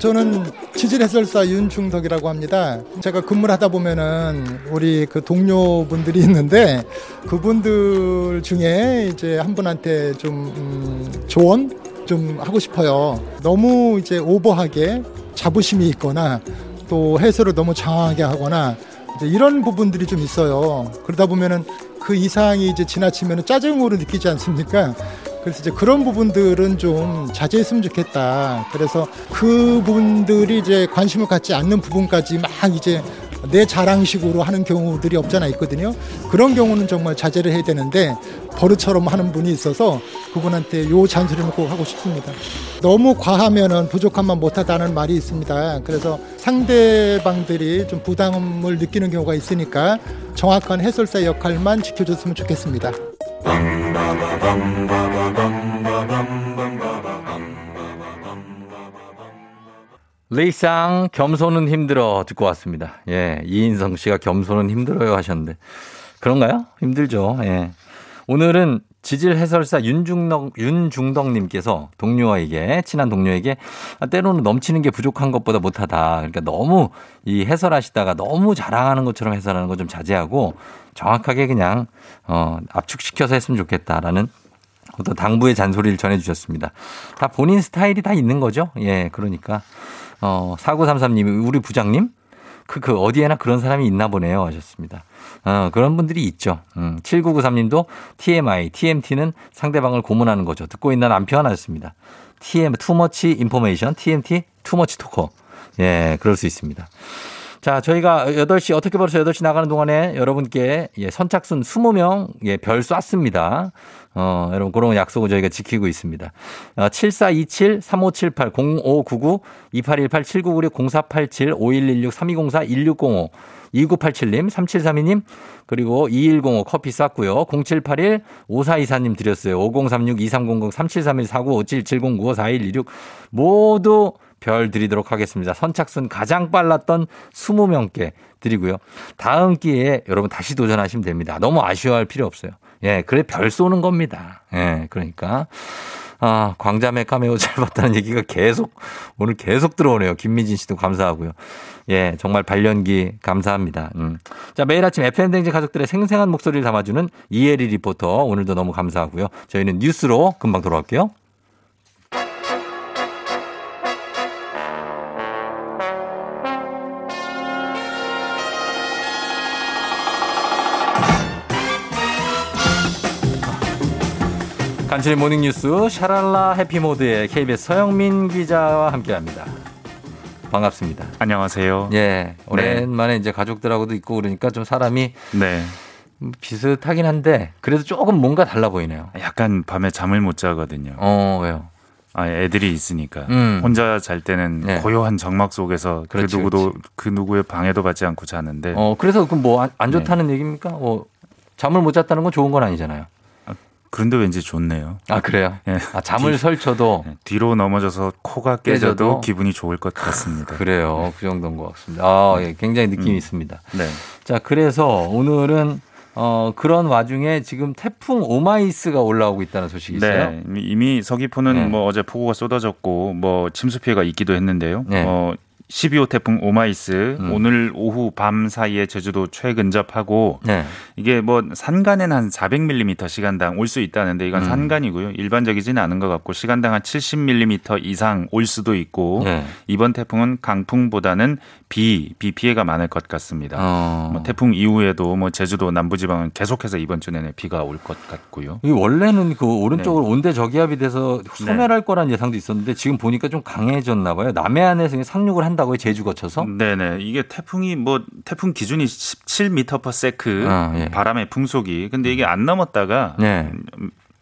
저는 지질 해설사 윤중덕이라고 합니다. 제가 근무를 하다 보면은 우리 그 동료분들이 있는데 그분들 중에 이제 한 분한테 좀 음, 조언 좀 하고 싶어요. 너무 이제 오버하게 자부심이 있거나 또 해설을 너무 장황하게 하거나 이런 부분들이 좀 있어요. 그러다 보면은 그 이상이 이제 지나치면 짜증으로 느끼지 않습니까? 그래서 이제 그런 부분들은 좀 자제했으면 좋겠다. 그래서 그분들이 이제 관심을 갖지 않는 부분까지 막 이제 내 자랑식으로 하는 경우들이 없잖아 있거든요. 그런 경우는 정말 자제를 해야 되는데 버릇처럼 하는 분이 있어서 그분한테 요 잔소리는 꼭 하고 싶습니다. 너무 과하면은 부족함만 못하다는 말이 있습니다. 그래서 상대방들이 좀 부담을 느끼는 경우가 있으니까 정확한 해설사 역할만 지켜줬으면 좋겠습니다. 레이상 겸손은 힘들어 듣고 왔습니다. 예, 이인성 씨가 겸손은 힘들어요 하셨는데 그런가요? 힘들죠. 예. 오늘은 지질 해설사 윤중덕 윤중덕님께서 동료에게 친한 동료에게 아, 때로는 넘치는 게 부족한 것보다 못하다. 그러니까 너무 이 해설하시다가 너무 자랑하는 것처럼 해설하는 거 좀 자제하고 정확하게 그냥 어 압축시켜서 했으면 좋겠다라는 어떤 당부의 잔소리를 전해주셨습니다. 다 본인 스타일이 다 있는 거죠. 예, 그러니까 어 4933님이 우리 부장님 그, 그, 어디에나 그런 사람이 있나 보네요. 하셨습니다. 어, 그런 분들이 있죠. 음, 7993님도 TMI, TMT는 상대방을 고문하는 거죠. 듣고 있는 남편 하셨습니다. TM, too much information, TMT, too much talker. 예, 그럴 수 있습니다. 자, 저희가 8시, 어떻게 벌써 8시 나가는 동안에 여러분께 예, 선착순 20명 예, 별 쐈습니다. 어, 여러분, 그런 약속을 저희가 지키고 있습니다. 어, 7427, 3578, 0599, 2818, 7996, 0487, 5116, 3204, 1605, 2987님, 3732님, 그리고 2105 커피 쐈고요. 0781 5424님 드렸어요. 5036 2300 3731 4957 7095 4126 모두 별 드리도록 하겠습니다. 선착순 가장 빨랐던 20명께 드리고요. 다음 기회에 여러분 다시 도전하시면 됩니다. 너무 아쉬워할 필요 없어요. 예, 그래 별 쏘는 겁니다. 예, 그러니까. 아, 광자매 카메오 잘 봤다는 얘기가 계속, 오늘 계속 들어오네요. 김미진 씨도 감사하고요. 예, 정말 발연기 감사합니다. 음. 자, 매일 아침 FM댕지 가족들의 생생한 목소리를 담아주는 이혜리 리포터. 오늘도 너무 감사하고요. 저희는 뉴스로 금방 돌아올게요. 간추린 모닝뉴스 샤랄라 해피모드의 KBS 서영민 기자와 함께합니다. 반갑습니다. 안녕하세요. 예, 오랜만에 이제 가족들하고도 있고 그러니까 좀 사람이 네. 비슷하긴 한데 그래도 조금 뭔가 달라 보이네요. 약간 밤에 잠을 못 자거든요. 어, 왜요? 아, 애들이 있으니까 음. 혼자 잘 때는 네. 고요한 정막 속에서 그렇지, 그 누구도 그 누구의 방해도 받지 않고 자는데 어, 그래서 그뭐안 좋다는 얘기입니까? 뭐 잠을 못 잤다는 건 좋은 건 아니잖아요. 그런데 왠지 좋네요. 아, 그래요? 예. 아, 잠을 뒤- 설쳐도 뒤로 넘어져서 코가 깨져도, 깨져도 기분이 좋을 것 같습니다. 그래요. 그 정도인 것 같습니다. 아, 예, 굉장히 느낌이 음. 있습니다. 네. 자, 그래서 오늘은 어, 그런 와중에 지금 태풍 오마이스가 올라오고 있다는 소식이 있어요. 네, 이미- 이미 서귀포는 네. 뭐 어제 폭우가 쏟아졌고 뭐 침수 피해가 있기도 했는데요. 네. 어, 12호 태풍 오마이스 음. 오늘 오후 밤 사이에 제주도 최근접하고 네. 이게 뭐 산간엔 한 400mm 시간당 올 수 있다는데 이건 음. 산간이고요. 일반적이지는 않은 것 같고 시간당 한 70mm 이상 올 수도 있고 네. 이번 태풍은 강풍보다는 비, 비 피해가 많을 것 같습니다. 어. 뭐 태풍 이후에도 뭐 제주도 남부지방은 계속해서 이번 주 내내 비가 올 것 같고요. 이 원래는 그 오른쪽으로 네. 온대 저기압이 돼서 소멸할 거란 예상도 있었는데 지금 보니까 좀 강해졌나 봐요. 남해안에서 상륙을 한다 고요. 제주 거쳐서. 네네. 이게 태풍이 뭐 태풍 기준이 17m/s 아, 예. 바람의 풍속이 근데 이게 안 넘었다가 네.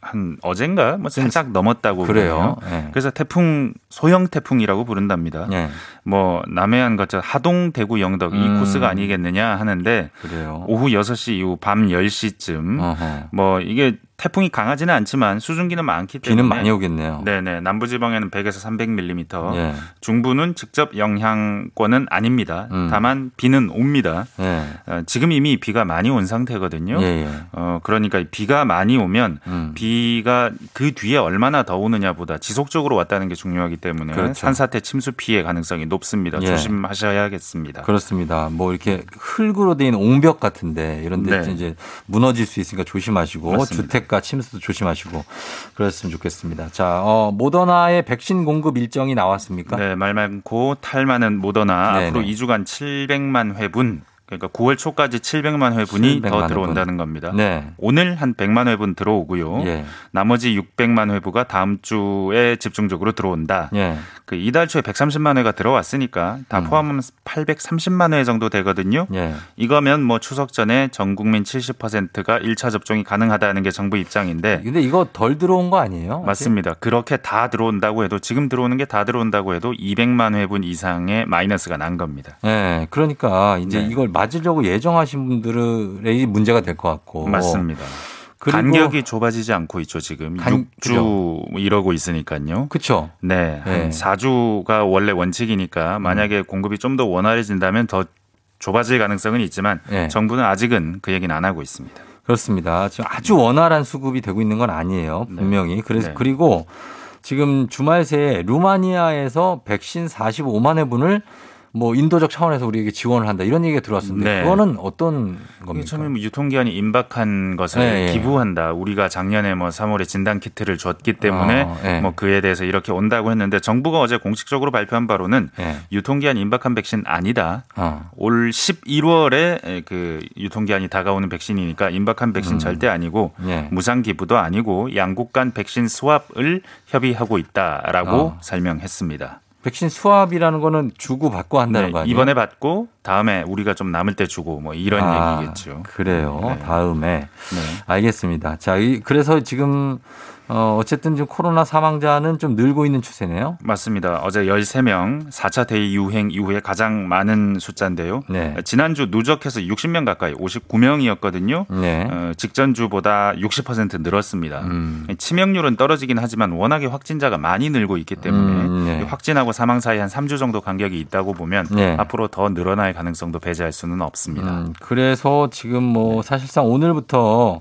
한 어젠가 뭐 살짝 넘었다고 그래요. 네. 그래서 태풍 소형 태풍이라고 부른답니다. 네. 뭐 남해안 거쳐 하동 대구 영덕 이 음. 코스가 아니겠느냐 하는데 그래요. 오후 6시 이후 밤 10시쯤 어허. 뭐 이게 태풍이 강하지는 않지만 수증기는 많기 때문에 비는 많이 오겠네요. 네네 남부지방에는 100에서 300mm, 예. 중부는 직접 영향권은 아닙니다. 음. 다만 비는 옵니다. 예. 어, 지금 이미 비가 많이 온 상태거든요. 예, 예. 어, 그러니까 비가 많이 오면 음. 비가 그 뒤에 얼마나 더 오느냐보다 지속적으로 왔다는 게 중요하기 때문에 그렇죠. 산사태 침수 피해 가능성이 높습니다. 예. 조심하셔야겠습니다. 그렇습니다. 뭐 이렇게 흙으로 돼 있는 옹벽 같은데 이런 데 네. 이제 무너질 수 있으니까 조심하시고 맞습니다. 주택 가 침수도 조심하시고 그랬으면 좋겠습니다. 자, 어, 모더나의 백신 공급 일정이 나왔습니까? 네, 말 많고 탈 많은 모더나 네네. 앞으로 2주간 700만 회분 그러니까 9월 초까지 700만 회분이 700만 더 회분. 들어온다는 겁니다. 네. 오늘 한 100만 회분 들어오고요. 예. 나머지 600만 회부가 다음 주에 집중적으로 들어온다. 예. 그 이달 초에 130만 회가 들어왔으니까 다 포함하면 830만 회 정도 되거든요. 음. 예. 이거면 뭐 추석 전에 전 국민 70%가 1차 접종이 가능하다는 게 정부 입장인데 근데 이거 덜 들어온 거 아니에요? 맞습니다. 그렇게 다 들어온다고 해도 지금 들어오는 게 다 들어온다고 해도 200만 회분 이상의 마이너스가 난 겁니다. 예. 그러니까 이제 네. 이걸 맞으려고 예정하신 분들의 문제가 될 것 같고. 맞습니다. 간격이 좁아지지 않고 있죠, 지금. 간- 6주 이러고 있으니까요. 그렇죠. 네. 한 네. 4주가 원래 원칙이니까 만약에 공급이 좀 더 원활해진다면 더 좁아질 가능성은 있지만 네. 정부는 아직은 그 얘기는 안 하고 있습니다. 그렇습니다. 지금 아주 원활한 수급이 되고 있는 건 아니에요. 분명히. 그래서 네. 그리고 지금 주말 새에 루마니아에서 백신 45만 회분을 뭐 인도적 차원에서 우리에게 지원을 한다 이런 얘기가 들어왔는데 네. 그거는 어떤 겁니까? 처음에 뭐 유통기한이 임박한 것을 네, 예. 기부한다. 우리가 작년에 뭐 3월에 진단 키트를 줬기 때문에 어, 예. 뭐 그에 대해서 이렇게 온다고 했는데 정부가 어제 공식적으로 발표한 바로는 예. 유통기한 임박한 백신 아니다. 어. 올 11월에 그 유통기한이 다가오는 백신이니까 임박한 백신 음. 절대 아니고 예. 무상 기부도 아니고 양국 간 백신 수합을 협의하고 있다라고 어. 설명했습니다. 백신 수합이라는 거는 주고 받고 한다는 네, 거 아니에요? 이번에 받고 다음에 우리가 좀 남을 때 주고 뭐 이런 아, 얘기겠죠. 그래요. 네. 다음에 네. 알겠습니다. 자, 이- 그래서 지금 어 어쨌든 지금 코로나 사망자는 좀 늘고 있는 추세네요. 맞습니다. 어제 13명 4차 대유 유행 이후에 가장 많은 숫자인데요. 네. 지난주 누적해서 60명 가까이 59명이었거든요. 네. 어, 직전주보다 60% 늘었습니다. 음. 치명률은 떨어지긴 하지만 워낙에 확진자가 많이 늘고 있기 때문에 음, 네. 확진하고 사망 사이 한 3주 정도 간격이 있다고 보면 네. 앞으로 더 늘어날 가능성도 배제할 수는 없습니다. 음, 그래서 지금 뭐 사실상 오늘부터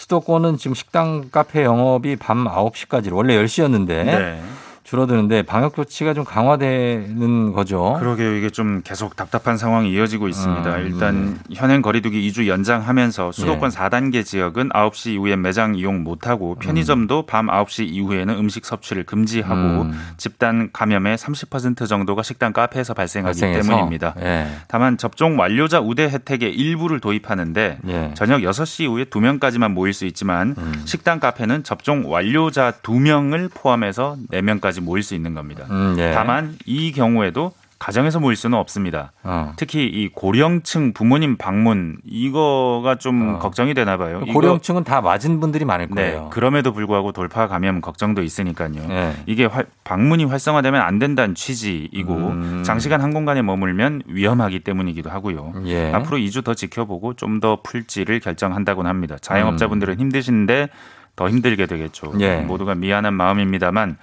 수도권은 지금 식당, 카페 영업이 밤 9시까지 원래 10시였는데 네. 줄어드는데 방역 조치가 좀 강화되는 거죠. 그러게요. 이게 좀 계속 답답한 상황이 이어지고 있습니다. 음, 일단 현행 거리두기 2주 연장하면서 수도권 예. 4단계 지역은 9시 이후에 매장 이용 못하고 편의점도 밤 9시 이후에는 음식 섭취를 금지하고 음. 집단 감염의 30% 정도가 식당 카페에서 발생하기 발생해서. 때문입니다. 예. 다만 접종 완료자 우대 혜택의 일부를 도입하는데 예. 저녁 6시 이후에 2명까지만 모일 수 있지만 음. 식당 카페는 접종 완료자 2명을 포함해서 4명까지 모일 수 있는 겁니다. 음, 예. 다만 이 경우에도 가정에서 모일 수는 없습니다. 어. 특히 이 고령층 부모님 방문 이거가 좀 어. 걱정이 되나 봐요. 이거- 고령층은 다 맞은 분들이 많을 네, 거예요. 그럼에도 불구하고 돌파 감염 걱정도 있으니까요. 예. 이게 활- 방문이 활성화되면 안 된다는 취지이고 음. 장시간 한 공간에 머물면 위험하기 때문이기도 하고요. 예. 앞으로 2주 더 지켜보고 좀 더 풀지를 결정한다고는 합니다. 음. 자영업자분들은 힘드신데 더 힘들게 되겠죠. 예. 모두가 미안한 마음입니다만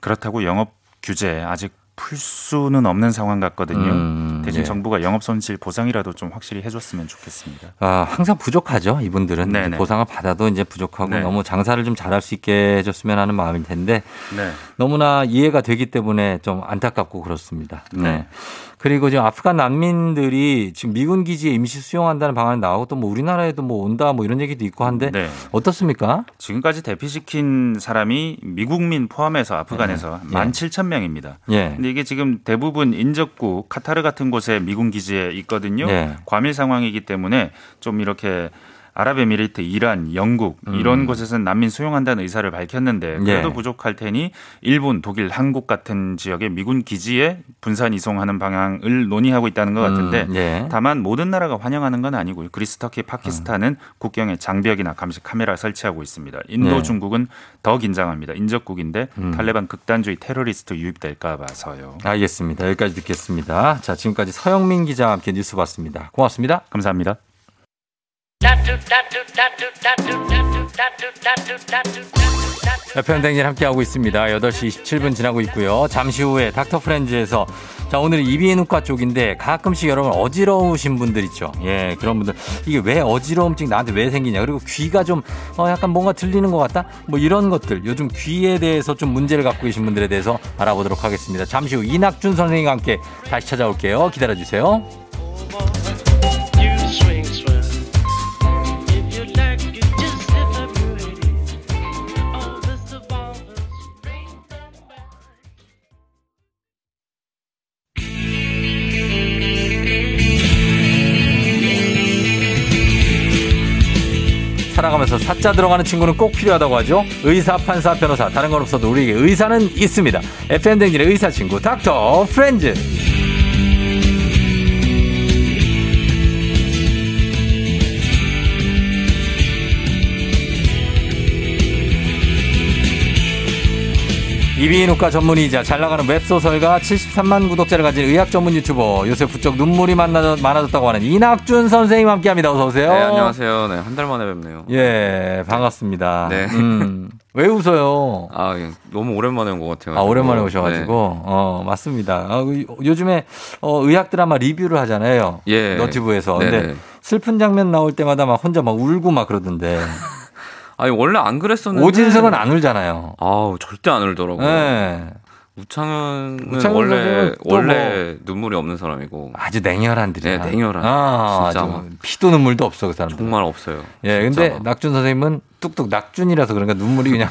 그렇다고 영업 규제 아직 풀 수는 없는 상황 같거든요. 음, 대신 예. 정부가 영업 손실 보상이라도 좀 확실히 해줬으면 좋겠습니다. 아, 항상 부족하죠. 이분들은 네네. 보상을 받아도 이제 부족하고 네. 너무 장사를 좀 잘할 수 있게 해줬으면 하는 마음일 텐데 네. 너무나 이해가 되기 때문에 좀 안타깝고 그렇습니다. 네. 네. 그리고 지금 아프간 난민들이 지금 미군 기지에 임시 수용한다는 방안이 나오고 또 뭐 우리나라에도 뭐 온다 뭐 이런 얘기도 있고 한데 네. 어떻습니까? 지금까지 대피시킨 사람이 미국민 포함해서 아프간에서 예. 17,000명입니다. 예. 근데 이게 지금 대부분 인접국 카타르 같은 곳에 미군 기지에 있거든요. 예. 과밀 상황이기 때문에 좀 이렇게 아랍에미리트, 이란, 영국 이런 음. 곳에서는 난민 수용한다는 의사를 밝혔는데 그래도 예. 부족할 테니 일본, 독일, 한국 같은 지역의 미군 기지에 분산 이송하는 방향을 논의하고 있다는 것 같은데 음, 예. 다만 모든 나라가 환영하는 건 아니고요. 그리스, 터키, 파키스탄은 국경에 장벽이나 감시 카메라 설치하고 있습니다. 인도, 네. 중국은 더 긴장합니다. 인접국인데 음. 탈레반 극단주의 테러리스트 유입될까 봐서요. 알겠습니다. 여기까지 듣겠습니다. 자, 지금까지 서영민 기자와 함께 뉴스 봤습니다. 고맙습니다. 감사합니다. FM 댕진 함께하고 있습니다. 8시 27분 지나고 있고요. 잠시 후에 닥터 프렌즈에서 자, 오늘은 이비인후과 쪽인데 가끔씩 여러분 어지러우신 분들 있죠. 예, 그런 분들. 이게 왜 어지러움증 나한테 왜 생기냐. 그리고 귀가 좀 어, 약간 뭔가 들리는 것 같다? 뭐 이런 것들. 요즘 귀에 대해서 좀 문제를 갖고 계신 분들에 대해서 알아보도록 하겠습니다. 잠시 후 이낙준 선생님과 함께 다시 찾아올게요. 기다려주세요. 살아가면서 사자 들어가는 친구는 꼭 필요하다고 하죠. 의사, 판사, 변호사, 다른 건 없어도 우리에게 의사는 있습니다. FM 댕진의 의사 친구 닥터 프렌즈. 이비인후과 전문의이자 잘 나가는 웹소설가 73만 구독자를 가진 의학 전문 유튜버 요새 부쩍 눈물이 많아졌, 많아졌다고 하는 이낙준 선생님 함께 합니다. 어서 오세요. 네, 안녕하세요. 네, 한 달 만에 뵙네요. 예, 반갑습니다. 네. 음, 왜 웃어요? 아, 예, 너무 오랜만에 온 것 같아요. 아, 오랜만에 오셔가지고, 네. 어, 맞습니다. 아, 의- 요즘에, 어, 의학 드라마 리뷰를 하잖아요. 예. 너튜브에서. 네네. 근데 슬픈 장면 나올 때마다 막 혼자 막 울고 막 그러던데. 아니, 원래 안 그랬었는데. 오진석은 안 울잖아요. 아우, 절대 안 울더라고요. 네. 우창현은 우창현 원래, 또 원래 눈물이 없는 사람이고. 아주 냉혈한 들이야. 네, 냉혈한. 아, 진짜 막 피도 눈물도 없어, 그 사람. 정말 없어요. 예, 진짜 근데 막. 낙준 선생님은 뚝뚝 낙준이라서 그런가 눈물이 그냥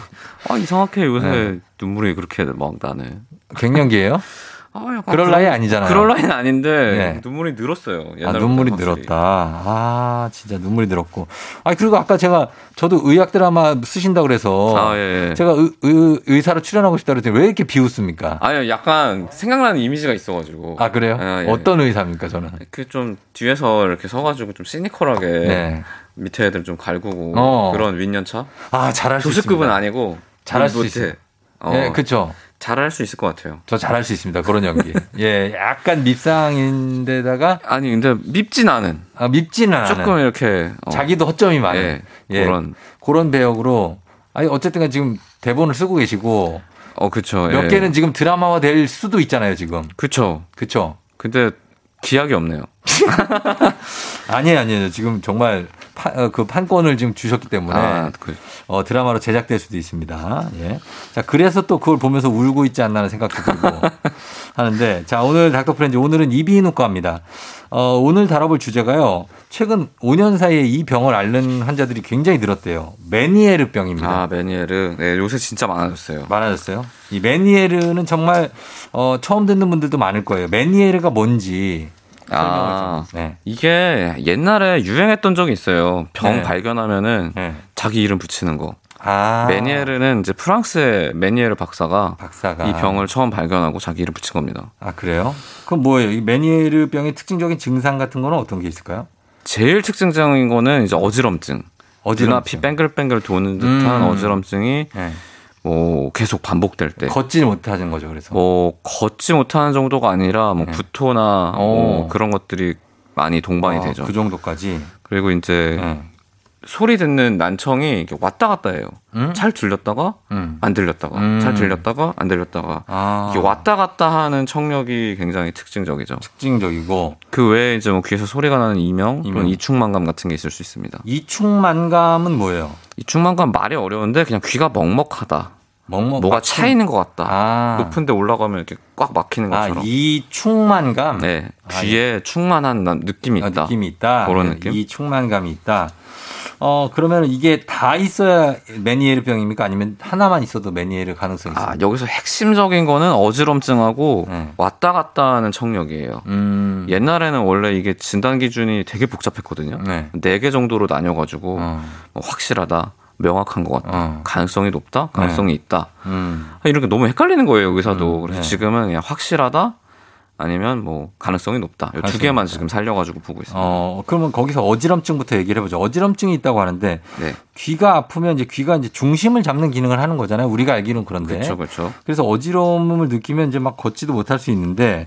아, 이상하게 요새 네. 눈물이 그렇게 막 나네. 갱년기예요? 아, 그럴 나이 아니잖아요. 그럴 나이는 아닌데 네. 눈물이 늘었어요. 아, 눈물이 확실히. 늘었다. 아, 진짜 눈물이 늘었고. 아, 그리고 아까 제가 저도 의학 드라마 쓰신다 그래서 아, 예, 예. 제가 의, 의, 사로 출연하고 싶다 그랬더니 왜 이렇게 비웃습니까? 아니, 약간 생각나는 이미지가 있어가지고. 아, 그래요? 아, 예. 어떤 의사입니까, 저는? 그 좀 뒤에서 이렇게 서가지고 좀 시니컬하게 네. 밑에 애들 좀 갈구고 어. 그런 윈년차 아, 잘할 수 교수급은 있습니다. 아니고 잘할 수. 있어요. 어, 예, 그쵸. 잘할 수 있을 것 같아요. 저 잘할 수 있습니다. 그런 연기. 예, 약간 밉상인데다가 아니 근데 밉진 않은 아, 밉지는 않아요. 조금 이렇게 어, 자기도 허점이 많아요. 예, 예, 그런 그런 배역으로 아니 어쨌든 지금 대본을 쓰고 계시고 어 그쵸 몇 예. 개는 지금 드라마화 될 수도 있잖아요, 지금. 그쵸 그쵸? 근데 기약이 없네요. 아니에요, 아니에요. 지금 정말 파- 어, 그 판권을 지금 주셨기 때문에 아, 그, 어, 드라마로 제작될 수도 있습니다. 예. 자, 그래서 또 그걸 보면서 울고 있지 않나 하는 생각도 들고 하는데 자, 오늘 닥터 프렌즈 오늘은 이비인후과입니다. 어, 오늘 다뤄볼 주제가요. 최근 5년 사이에 이 병을 앓는 환자들이 굉장히 늘었대요. 메니에르 병입니다. 아 메니에르 네 요새 진짜 많아졌어요. 많아졌어요. 이 메니에르는 정말 어, 처음 듣는 분들도 많을 거예요. 메니에르가 뭔지 아 네. 이게 옛날에 유행했던 적이 있어요. 병 네. 발견하면은 네. 자기 이름 붙이는 거. 아. 메니에르는 이제 프랑스의 메니에르 박사가 박사가 이 병을 처음 발견하고 자기 이름 붙인 겁니다. 아, 그래요? 그럼 뭐예요? 이 메니에르 병의 특징적인 증상 같은 거는 어떤 게 있을까요? 제일 특징적인 거는 이제 어지럼증. 어지럼증. 눈앞이 뺑글뺑글 도는 듯한 음. 어지럼증이 네. 뭐 계속 반복될 때. 걷지 못하는 거죠, 그래서. 뭐 걷지 못하는 정도가 아니라 뭐 네. 구토나 뭐 오. 그런 것들이 많이 동반이 아, 되죠. 그 정도까지. 그리고 이제 네. 소리 듣는 난청이 왔다 갔다 해요. 음? 잘 들렸다가 음. 안 들렸다가 음. 잘 들렸다가 안 들렸다가 아. 이게 왔다 갔다 하는 청력이 굉장히 특징적이죠. 특징적이고 그 외에 이제 뭐 귀에서 소리가 나는 이명, 이명. 그런 이충만감 같은 게 있을 수 있습니다. 이충만감은 뭐예요? 이충만감 말이 어려운데 그냥 귀가 먹먹하다. 먹먹 뭐가 차 있는 것 같다. 아. 높은데 올라가면 이렇게 꽉 막히는 아, 것처럼. 이충만감. 네, 아, 귀에 충만한 난- 느낌이 아, 있다. 느낌이 있다. 그런 네, 느낌? 이 충만감이 있다. 어, 그러면 이게 다 있어야 메니에르 병입니까? 아니면 하나만 있어도 메니에르 가능성이 아, 있습니까? 여기서 핵심적인 거는 어지럼증하고 네. 왔다 갔다 하는 청력이에요. 음. 옛날에는 원래 이게 진단 기준이 되게 복잡했거든요. 네. 네개 정도로 나뉘어가지고 어. 뭐 확실하다, 명확한 것 같다, 어. 가능성이 높다, 가능성이 있다. 음. 이렇게 너무 헷갈리는 거예요 의사도. 음, 그래서 네. 지금은 그냥 확실하다, 아니면 뭐 가능성이 높다. 이 두 개만. 지금 살려가지고 보고 있습니다. 어, 그러면 거기서 어지럼증부터 얘기를 해보죠. 어지럼증이 있다고 하는데 네, 귀가 아프면 이제 귀가 이제 중심을 잡는 기능을 하는 거잖아요. 우리가 알기로는 그런데. 그렇죠, 그렇죠. 그래서 어지러움을 느끼면 이제 막 걷지도 못할 수 있는데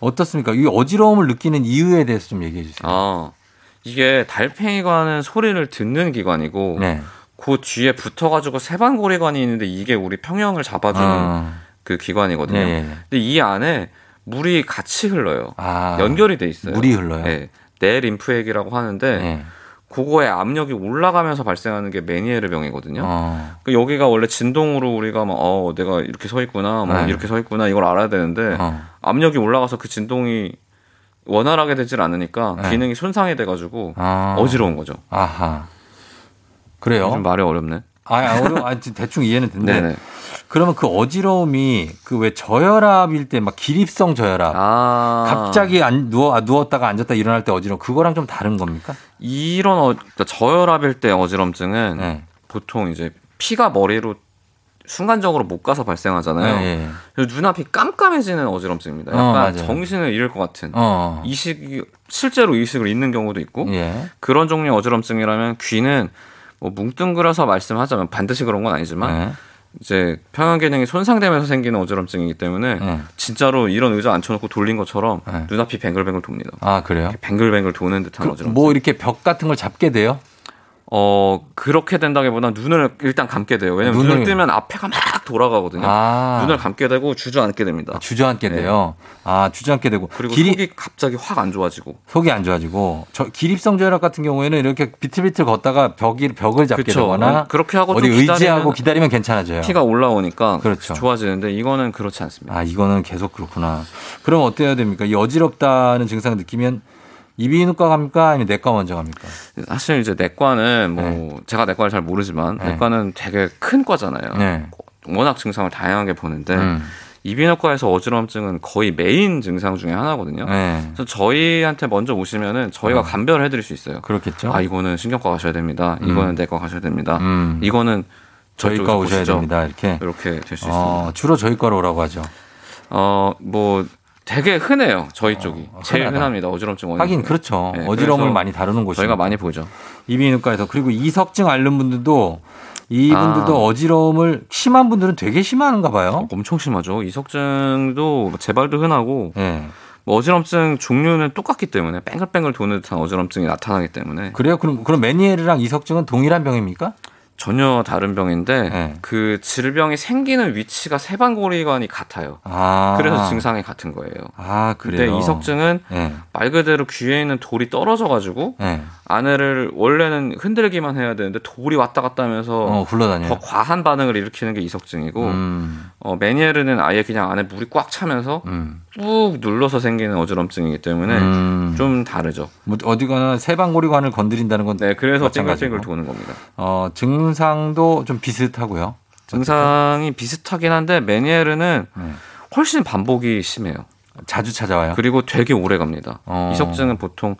어떻습니까? 이 어지러움을 느끼는 이유에 대해서 좀 얘기해 주세요. 아, 이게 달팽이관은 소리를 듣는 기관이고 그 뒤에 붙어가지고 세반고리관이 있는데 이게 우리 평형을 잡아주는 어. 그 기관이거든요. 예, 예. 근데 이 안에 물이 같이 흘러요. 아, 연결이 돼 있어요. 물이 흘러요? 네. 내 림프액이라고 하는데 그거에 압력이 올라가면서 발생하는 게 메니에르 병이거든요. 어. 그 여기가 원래 진동으로 우리가 막 어, 내가 이렇게 서 있구나, 뭐 네. 이렇게 서 있구나 이걸 알아야 되는데 어. 압력이 올라가서 그 진동이 원활하게 되질 않으니까 네. 기능이 손상이 돼가지고 아. 어지러운 거죠. 아하. 그래요? 좀 말이 어렵네. 아, 아, 어려, 아, 지금 대충 이해는 되는데. 그러면 그 어지러움이 그 왜 저혈압일 때 막 기립성 저혈압. 아. 갑자기 안, 누워, 아, 누웠다가 앉았다 일어날 때 어지러움. 그거랑 좀 다른 겁니까? 이런 어, 그러니까 저혈압일 때 어지럼증은 네. 보통 이제 피가 머리로 순간적으로 못 가서 발생하잖아요. 예, 예. 그래서 눈앞이 깜깜해지는 어지럼증입니다. 어, 약간 맞아요. 정신을 잃을 것 같은 어. 이식이 실제로 이식을 잃는 경우도 있고 예. 그런 종류의 어지럼증이라면 귀는 뭐 뭉뚱그려서 말씀하자면 반드시 그런 건 아니지만 네. 이제 평형 기능이 손상되면서 생기는 어지럼증이기 때문에 네. 진짜로 이런 의자 앉혀놓고 돌린 것처럼 눈앞이 뱅글뱅글 돕니다. 아, 그래요? 뱅글뱅글 도는 듯한 어지럼증. 뭐 이렇게 벽 같은 걸 잡게 돼요? 어 그렇게 된다기보다 눈을 일단 감게 돼요. 왜냐면 눈을- 눈을, 뜨면 앞에가 막 돌아가거든요. 아. 눈을 감게 되고 주저앉게 됩니다. 주저앉게 네. 돼요. 아, 주저앉게 되고. 그리고 길이, 속이 갑자기 확 안 좋아지고. 속이 안 좋아지고 저 기립성 저혈압 같은 경우에는 이렇게 비틀비틀 걷다가 벽이 벽을 잡게 그쵸. 되거나 그렇게 하고 어디 좀 의지하고 기다리면 기다리면 괜찮아져요. 피가 올라오니까 그렇죠. 좋아지는데 이거는 그렇지 않습니다. 아, 이거는 계속 그렇구나. 그럼 어때야 됩니까? 이 어지럽다는 증상을 느끼면 이비인후과 갑니까? 아니면 내과 먼저 갑니까? 사실 이제 내과는 뭐 제가 내과를 잘 모르지만 네. 내과는 되게 큰 과잖아요. 네. 워낙 증상을 다양하게 보는데 음. 이비인후과에서 어지럼증은 거의 메인 증상 중에 하나거든요. 네. 그래서 저희한테 먼저 오시면은 저희가 어. 감별을 해드릴 수 있어요. 그렇겠죠. 아 이거는 신경과 가셔야 됩니다. 음. 이거는 내과 가셔야 됩니다. 음. 이거는 저희과 오셔야. 됩니다. 이렇게. 이렇게 될수 있습니다. 어, 주로 저희과로 오라고 하죠. 어, 뭐 되게 흔해요. 저희 쪽이 제일 흔하다. 흔합니다. 어지럼증 원인. 하긴 그렇죠. 네, 그래서 많이 다루는 곳이 저희가 많이 보죠. 이비인후과에서 그리고 이석증 앓는 분들도 이분들도 아. 어지러움을 심한 분들은 되게 심한가 봐요. 엄청 심하죠. 이석증도 재발도 흔하고 네. 뭐 어지럼증 종류는 똑같기 때문에 뺑글뺑글 도는 듯한 어지럼증이 나타나기 때문에 그래요? 그럼 그럼 메니에르랑 이석증은 동일한 병입니까? 전혀 다른 병인데 네. 그 질병이 생기는 위치가 세반고리관이 같아요. 아. 그래서 증상이 같은 거예요. 아, 그래요. 근데 이석증은 네. 말 그대로 귀에 있는 돌이 떨어져 가지고 네. 아내를 원래는 흔들기만 해야 되는데 돌이 왔다 갔다 하면서 어, 굴러다녀요. 더 과한 반응을 일으키는 게 이석증이고 음. 어, 메니에르는 아예 그냥 안에 물이 꽉 차면서 음. 꾹 눌러서 생기는 어지럼증이기 때문에 음. 좀 다르죠. 뭐 어디거나 세방고리관을 건드린다는 건 네, 그래서. 뱅글뱅글 도는 겁니다. 어, 증상도 좀 비슷하고요. 증상이 비슷하긴 한데 메니에르는 네. 훨씬 반복이 심해요. 자주 찾아와요. 그리고 되게 오래 갑니다. 어. 이석증은 보통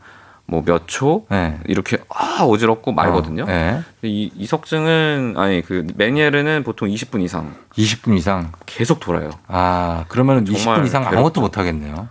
뭐 몇초 네. 이렇게 아 어지럽고 말거든요. 어, 네. 이 이석증은 아니 그 메니에르는 보통 20분 이상 20분 이상. 계속 돌아요. 아, 그러면 정말 20분 이상 괴롭죠. 아무것도 못 하겠네요.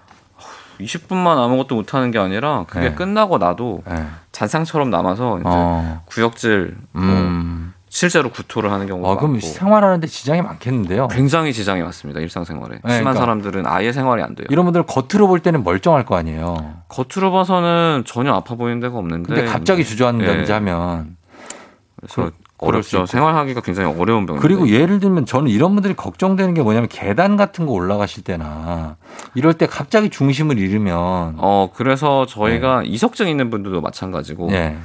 20분만 아무것도 못 하는 게 아니라 그게 네. 끝나고 나도 네. 잔상처럼 남아서 이제 어. 구역질 뭐 음. 실제로 구토를 하는 경우가 어, 그럼 많고 생활하는데 지장이 많겠는데요. 굉장히 지장이 많습니다 일상생활에 네, 심한 그러니까. 사람들은 아예 생활이 안 돼요. 이런 분들 겉으로 볼 때는 멀쩡할 거 아니에요. 겉으로 봐서는 전혀 아파 보이는 데가 없는데 근데 갑자기 이제, 주저앉는다든지 예, 하면 그래서 어렵죠. 생활하기가 굉장히 어려운 병인데 그리고 예를 들면 저는 이런 분들이 걱정되는 게 뭐냐면 계단 같은 거 올라가실 때나 이럴 때 갑자기 중심을 잃으면 어 그래서 저희가 이석증 있는 분들도 마찬가지고 예.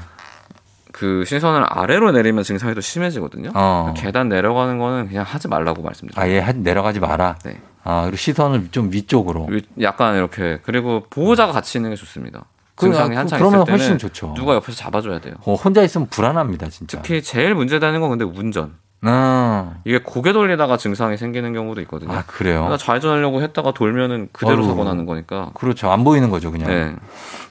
그 시선을 아래로 내리면 증상이 더 심해지거든요. 어. 계단 내려가는 거는 그냥 하지 말라고 말씀드려요. 아예 하- 내려가지 마라. 네. 아, 그리고 시선을 좀 위쪽으로. 위- 약간 이렇게 그리고 보호자가 같이 있는 게 좋습니다. 그- 증상이 그- 한창 그러면 있을 때는 훨씬 좋죠. 누가 옆에서 잡아줘야 돼요. 어, 혼자 있으면 불안합니다, 진짜. 특히 제일 문제되는 건 근데 운전. 아, 이게 고개 돌리다가 증상이 생기는 경우도 있거든요. 아, 그래요? 그러니까 좌회전하려고 했다가 돌면은 그대로 어휴. 사고 나는 거니까. 그렇죠. 안 보이는 거죠, 그냥. 네.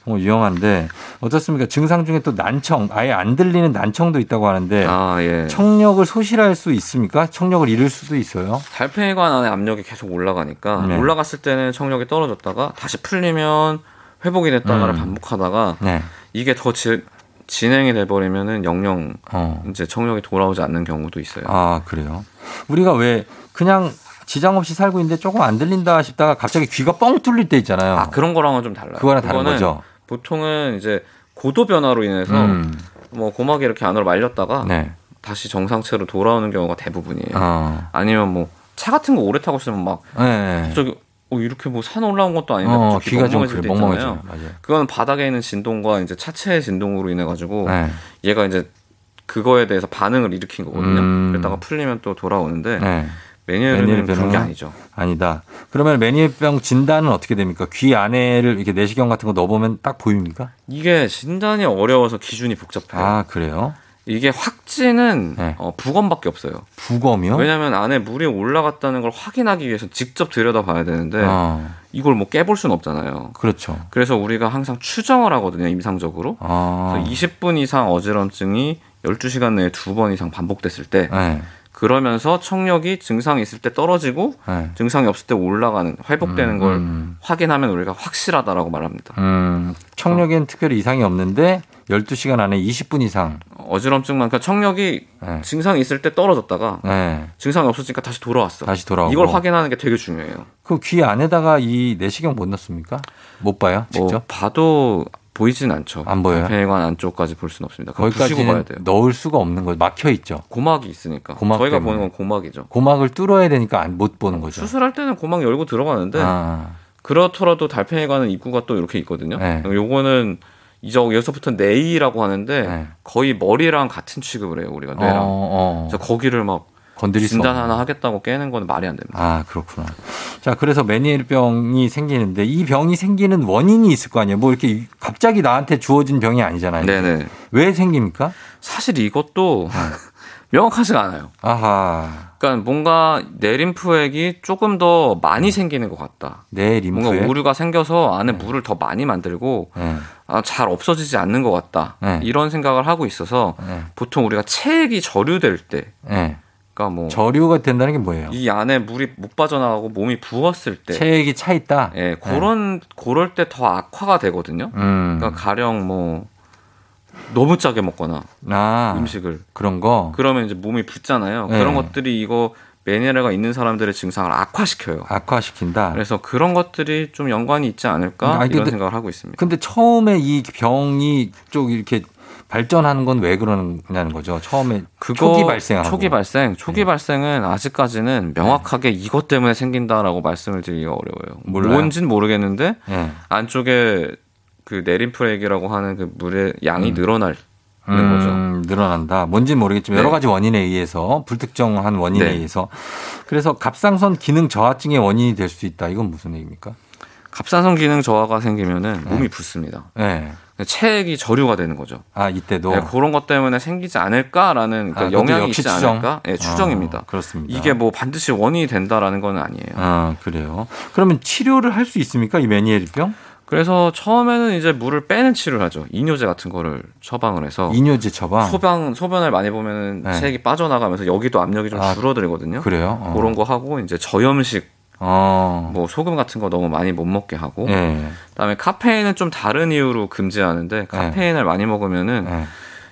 어, 위험한데 어떻습니까? 증상 중에 또 난청, 아예 안 들리는 난청도 있다고 하는데 아, 예. 청력을 소실할 수 있습니까? 청력을 잃을 수도 있어요. 달팽이관 안에 압력이 계속 올라가니까 네. 올라갔을 때는 청력이 떨어졌다가 다시 풀리면 회복이 됐다가를 음. 반복하다가 네. 이게 더 지, 진행이 돼버리면은 영영 어. 이제 청력이 돌아오지 않는 경우도 있어요. 아, 그래요? 우리가 왜 그냥 지장 없이 살고 있는데 조금 안 들린다 싶다가 갑자기 귀가 뻥 뚫릴 때 있잖아요. 아 그런 거랑은 좀 달라요. 그거랑 다른 거죠. 보통은 이제 고도 변화로 인해서 음. 뭐 고막이 이렇게 안으로 말렸다가 네. 다시 정상체로 돌아오는 경우가 대부분이에요. 어. 아니면 뭐 차 같은 거 오래 타고 있으면 막 네. 갑자기 어, 이렇게 뭐 산 올라온 것도 아닌데 어, 귀가 좀 그래. 멍멍해져요. 맞아요. 그거는 바닥에 있는 진동과 이제 차체의 진동으로 인해 가지고 네. 얘가 이제 그거에 대해서 반응을 일으킨 거거든요. 음. 그러다가 풀리면 또 돌아오는데 네. 메니에르는 그런 게 아니죠. 아니다. 그러면 메니엘병 진단은 어떻게 됩니까? 귀 안에를 이렇게 내시경 같은 거 넣어보면 딱 보입니까? 이게 진단이 어려워서 기준이 복잡해요. 아 그래요? 이게 확진은 네. 어, 부검밖에 없어요. 부검이요? 왜냐하면 안에 물이 올라갔다는 걸 확인하기 위해서 직접 들여다봐야 되는데 어, 이걸 뭐 깨볼 수는 없잖아요. 그렇죠. 그래서 우리가 항상 추정을 하거든요, 임상적으로. 아, 그래서 20분 이상 어지럼증이 12시간 내에 두 번 이상 반복됐을 때 네. 그러면서 청력이 증상이 있을 때 떨어지고 네. 증상이 없을 때 올라가는 회복되는 음, 걸 음. 확인하면 우리가 확실하다라고 말합니다. 음, 청력에는 특별히 이상이 없는데 12시간 안에 20분 이상. 어지럼증만 그러니까 청력이 네. 증상이 있을 때 떨어졌다가 네. 증상이 없어지니까 다시 돌아왔어. 다시 돌아오고. 이걸 확인하는 게 되게 중요해요. 그 귀 안에다가 이 내시경 못 넣습니까? 못 봐요, 뭐 직접? 봐도 보이진 않죠. 안 보여요? 발팽이관 안쪽까지 볼 수는 없습니다. 부시고 봐야 돼요. 넣을 수가 없는 거죠. 막혀 있죠. 고막이 있으니까. 고막 저희가 때문에. 보는 건 고막이죠. 고막을 뚫어야 되니까 안, 못 보는 거죠. 수술할 때는 고막 열고 들어가는데 아, 그렇더라도 달팽이관은 입구가 또 이렇게 있거든요. 네. 요거는 이제 여기서부터 네이라고 하는데 네. 거의 머리랑 같은 취급을 해요 우리가 어, 뇌랑. 어. 그래서 거기를 막 건드릴 수 진단 없는. 하나 하겠다고 깨는 건 말이 안 됩니다. 아, 그렇구나. 자, 그래서 메니엘병이 생기는데 이 병이 생기는 원인이 있을 거 아니에요. 뭐 이렇게 갑자기 나한테 주어진 병이 아니잖아요. 네네. 왜 생깁니까? 사실 이것도 명확하지가 않아요. 아하. 그러니까 뭔가 내림프액이 조금 더 많이 생기는 것 같다. 내 림프에. 뭔가 오류가 생겨서 안에 물을 더 많이 만들고 네. 아, 잘 없어지지 않는 것 같다. 네. 이런 생각을 하고 있어서 네. 보통 우리가 체액이 저류될 때, 네. 그러니까 뭐이 저류가 된다는 게 뭐예요? 안에 물이 못 빠져나가고 몸이 부었을 때, 체액이 차 있다. 예, 그런 그럴 때 더 악화가 되거든요. 음. 그러니까 가령 뭐 너무 짜게 먹거나 아, 음식을 그런 거. 그러면 이제 몸이 붓잖아요. 네. 그런 것들이 이거 메니에라가 있는 사람들의 증상을 악화시켜요. 악화시킨다. 그래서 그런 것들이 좀 연관이 있지 않을까 아니, 이런 근데- 생각을 하고 있습니다. 근데 처음에 이 병이 쪽 이렇게 발전하는 건 왜 그러냐는 거죠. 처음에 그거 초기 발생하고. 초기 발생, 초기 네. 발생은 아직까지는 명확하게 이것 때문에 생긴다라고 말씀을 드리기가 어려워요. 몰라요? 뭔진 모르겠는데 예. 안쪽에 그 내림프액이라고 하는 그 물의 양이 음. 늘어나는 음, 거죠. 늘어난다. 뭔지는 모르겠지만 여러 네. 가지 원인에 의해서 불특정한 원인에 네. 의해서 그래서 갑상선 기능 저하증의 원인이 될 수 있다. 이건 무슨 얘기입니까? 갑상선 기능 저하가 생기면은 네. 몸이 붓습니다. 네. 체액이 저류가 되는 거죠. 아 이때도 네, 그런 것 때문에 생기지 않을까라는 그러니까 아, 그것도 영향이 있지 추정? 않을까? 네, 추정입니다. 어, 그렇습니다. 이게 뭐 반드시 원인이 된다라는 건 아니에요. 아 그래요. 그러면 치료를 할 수 있습니까? 이 메니에리병? 그래서 처음에는 이제 물을 빼는 치료를 하죠. 이뇨제 같은 거를 처방을 해서 이뇨제 처방. 소변 소변을 많이 보면은 네. 체액이 빠져나가면서 여기도 압력이 좀 아, 줄어들거든요. 그래요? 어. 그런 거 하고 이제 저염식 어. 뭐 소금 같은 거 너무 많이 못 먹게 하고 예. 그다음에 카페인은 좀 다른 이유로 금지하는데 카페인을 많이 먹으면은 예.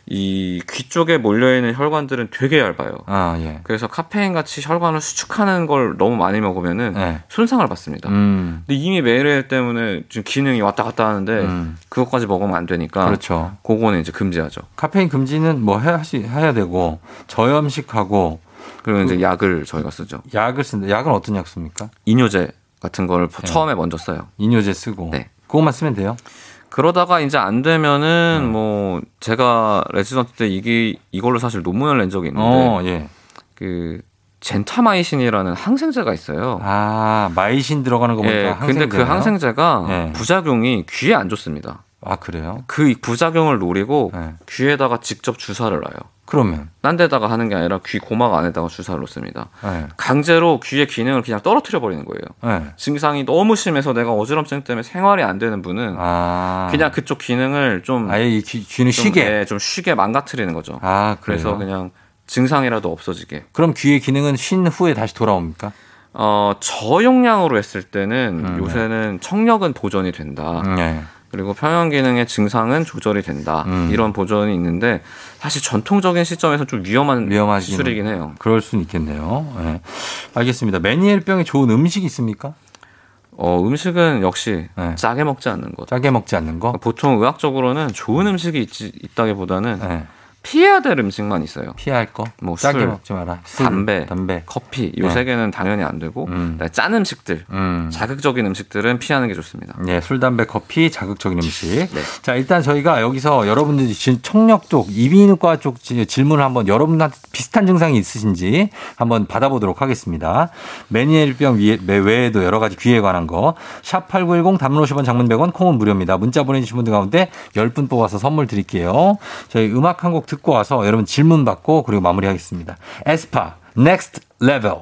이귀 쪽에 몰려 있는 혈관들은 되게 얇아요. 아 예. 그래서 카페인 같이 혈관을 수축하는 걸 너무 많이 먹으면은 예. 손상을 받습니다. 음. 근데 이미 메일 때문에 지금 기능이 왔다 갔다 하는데 음. 그것까지 먹으면 안 되니까 그렇죠. 그거는 이제 금지하죠. 카페인 금지는 뭐 해야 시- 해야 되고 저염식하고 그리고 이제 약을 저희가 쓰죠. 약을 쓴다. 약은 어떤 약 씁니까? 이뇨제 같은 걸 네. 처음에 먼저 써요. 이뇨제 쓰고. 네. 그것만 쓰면 돼요. 그러다가 이제 안 되면은 음. 뭐 제가 레지던트 때 이게 이걸로 사실 논문을 낸 적이 있는데 어, 예. 그 젠타마이신이라는 항생제가 있어요. 아, 마이신 들어가는 거 보니까 예, 근데 그. 항생제가 예. 부작용이 귀에 안 좋습니다. 아, 그래요? 그 부작용을 노리고 네. 귀에다가 직접 주사를 놔요. 그러면 딴 데다가 하는 게 아니라 귀 고막 안에다가 주사를 놓습니다. 예. 강제로 귀의 기능을 그냥 떨어뜨려 버리는 거예요. 예. 증상이 너무 심해서 내가 어지럼증 때문에 생활이 안 되는 분은 아. 그냥 그쪽 기능을 좀 아예 이 귀, 좀, 쉬게. 예, 좀 쉬게 망가뜨리는 거죠. 아, 그래서 그래서 그냥 증상이라도 없어지게. 그럼 귀의 기능은 쉰 후에 다시 돌아옵니까? 어, 저용량으로 했을 때는 음, 요새는 청력은 보존이 된다. 그리고 평형 기능의 증상은 조절이 된다. 음. 이런 보존이 있는데 사실 전통적인 시점에서 좀 위험한 위험하긴 시술이긴 해요. 그럴 수는 있겠네요. 예. 알겠습니다. 메니엘병에 좋은 음식이 있습니까? 어, 음식은 역시 짜게 먹지 않는 것. 짜게 먹지 않는 거? 보통 의학적으로는 좋은 음식이 있, 있다기보다는 피해야 될 음식만 있어요. 피할 거? 뭐 짜게 술, 먹지 마라. 술, 담배, 담배. 커피 요 네. 세 개는 당연히 안 되고 그다음에 짠 음식들, 자극적인 음식들은 피하는 게 좋습니다. 네, 술, 담배, 커피, 자극적인 음식. 네. 자, 일단 저희가 여기서 여러분들이 지- 청력 쪽, 이비인후과 쪽 지- 질문을 한번 여러분한테 비슷한 증상이 있으신지 한번 받아보도록 하겠습니다. 메니엘병 위에- 외에도 여러 가지 귀에 관한 거. 샵 8910 담론 50원 장문 100원 콩은 무료입니다. 문자 보내주신 분들 가운데 10분 뽑아서 선물 드릴게요. 저희 음악 한곡 듣고 와서 여러분 질문 받고 그리고 마무리하겠습니다. 에스파, Next Level.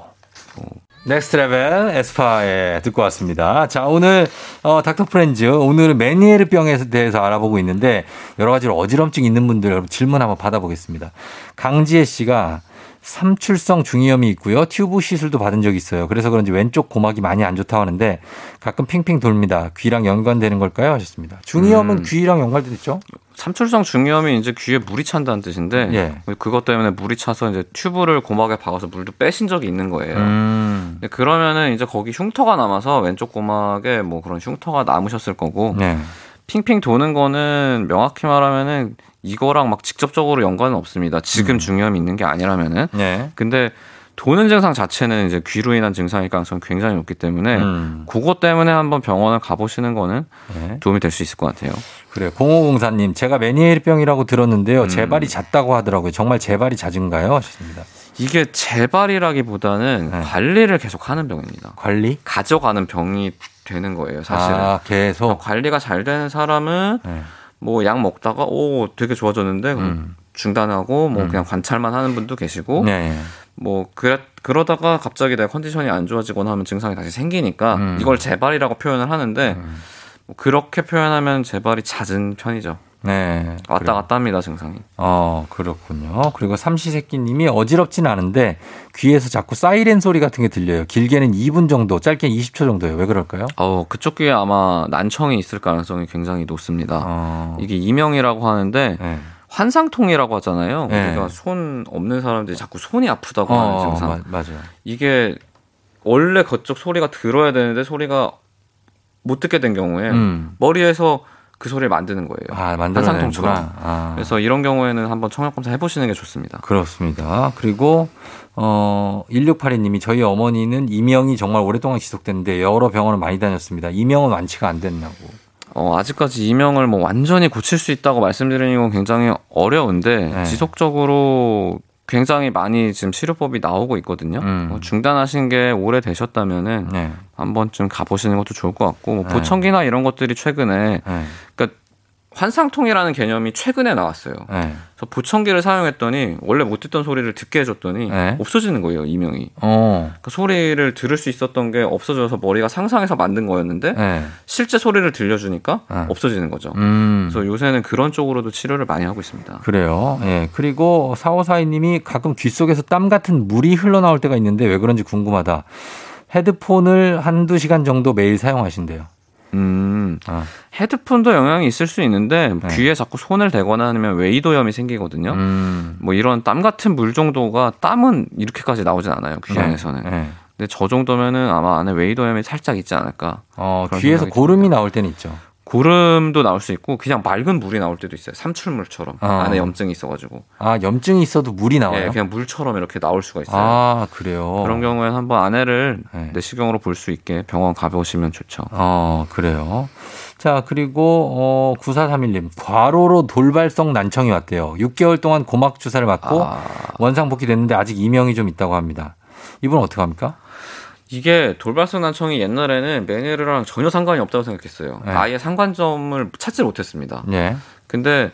Next Level 에스파에 듣고 왔습니다. 자, 오늘 어, 닥터 프렌즈 오늘은 메니에르 병에 대해서 알아보고 있는데 여러 가지로 어지럼증 있는 분들 여러분 질문 한번 받아보겠습니다. 강지혜 씨가 삼출성 중이염이 있고요. 튜브 시술도 받은 적이 있어요. 그래서 그런지 왼쪽 고막이 많이 안 좋다고 하는데 가끔 핑핑 돌립니다. 귀랑 연관되는 걸까요? 하셨습니다. 중이염은 음. 귀랑 연관되죠? 삼출성 중이염이 이제 귀에 물이 찬다는 뜻인데 예. 그것 때문에 물이 차서 이제 튜브를 고막에 박아서 물도 빼신 적이 있는 거예요. 음. 그러면은 이제 거기 흉터가 남아서 왼쪽 고막에 뭐 그런 흉터가 남으셨을 거고 네. 핑핑 도는 거는 명확히 말하면은 이거랑 막 직접적으로 연관은 없습니다. 지금 중이염이 있는 게 아니라면은. 네. 근데 도는 증상 자체는 이제 귀로 인한 증상일 가능성이 굉장히 높기 때문에 음. 그것 때문에 한번 병원을 가보시는 거는 네. 도움이 될 수 있을 것 같아요. 그래. 0504님, 제가 메니에르병이라고 음. 들었는데요. 재발이 잦다고 하더라고요. 정말 재발이 잦은가요? 하셨습니다. 이게 재발이라기보다는 관리를 계속 하는 병입니다. 네. 관리? 가져가는 병이 되는 거예요, 사실은. 아, 계속. 관리가 잘 되는 사람은 네. 뭐약 먹다가 오 되게 좋아졌는데 그럼 중단하고 뭐 그냥 관찰만 하는 분도 계시고 음. 네. 뭐 그래 그러다가 갑자기 내 컨디션이 안 좋아지거나 하면 증상이 다시 생기니까 음. 이걸 재발이라고 표현을 하는데 뭐 그렇게 표현하면 재발이 잦은 편이죠. 네. 왔다 그래요. 갔다 합니다 증상이. 어, 그렇군요. 그리고 삼시세끼님이 어지럽진 않은데 귀에서 자꾸 사이렌 소리 같은 게 들려요. 길게는 2분 정도, 짧게는 20초 정도예요. 왜 그럴까요? 어 그쪽 귀에 아마 난청이 있을 가능성이 굉장히 높습니다. 어. 이게 이명이라고 하는데 네. 환상통이라고 하잖아요. 네. 우리가 손 없는 사람들이 자꾸 손이 아프다고 하는 어, 증상. 마- 맞아요. 이게 원래 그쪽 소리가 들어야 되는데 소리가 못 듣게 된 경우에 음. 머리에서 그 소리를 만드는 거예요. 아. 환상통처럼. 아. 그래서 이런 경우에는 한번 청력 검사 해보시는 게 좋습니다. 그렇습니다. 그리고 어 1682님이 저희 어머니는 이명이 정말 오랫동안 지속됐는데 여러 병원을 많이 다녔습니다. 이명은 완치가 안 됐나고. 어, 아직까지 이명을 뭐 완전히 고칠 수 있다고 말씀드리는 건 굉장히 어려운데 네. 지속적으로 굉장히 많이 지금 치료법이 나오고 있거든요. 음. 뭐 중단하신 게 오래 되셨다면은 네. 한 번쯤 가보시는 것도 좋을 것 같고 뭐 네. 보청기나 이런 것들이 최근에 네. 그러니까 환상통이라는 개념이 최근에 나왔어요. 네. 그래서 보청기를 사용했더니 원래 못 듣던 소리를 듣게 해줬더니 네. 없어지는 거예요 이명이. 어. 그 소리를 들을 수 있었던 게 없어져서 머리가 상상해서 만든 거였는데 네. 실제 소리를 들려주니까 네. 없어지는 거죠. 음. 그래서 요새는 그런 쪽으로도 치료를 많이 하고 있습니다. 그래요. 예. 그리고 4542님이 가끔 귀 속에서 땀 같은 물이 흘러나올 때가 있는데 왜 그런지 궁금하다. 헤드폰을 한두 시간 정도 매일 사용하신대요. 음, 아. 헤드폰도 영향이 있을 수 있는데 네. 귀에 자꾸 손을 대거나 하면 웨이도염이 생기거든요. 음. 뭐 이런 땀 같은 물 정도가 땀은 이렇게까지 나오진 않아요 귀 안에서는. 네. 네. 근데 저 정도면은 아마 안에 웨이도염이 살짝 있지 않을까. 어, 귀에서 고름이 나올 때는 있죠. 고름도 나올 수 있고 그냥 맑은 물이 나올 때도 있어요. 삼출물처럼 어. 안에 염증이 있어가지고. 아, 염증이 있어도 물이 나와요? 예, 그냥 물처럼 이렇게 나올 수가 있어요. 아, 그래요. 그런 경우에는 한번 아내를 네. 내시경으로 볼 수 있게 병원 가보시면 좋죠. 어, 그래요. 자, 그리고, 어, 9431님. 과로로 돌발성 난청이 왔대요. 6개월 동안 고막 주사를 맞고 아. 원상 복귀 됐는데 아직 이명이 좀 있다고 합니다. 이분은 어떻게 합니까? 이게 돌발성 난청이 옛날에는 메니에르랑 전혀 상관이 없다고 생각했어요. 네. 아예 상관점을 찾지 못했습니다. 예. 근데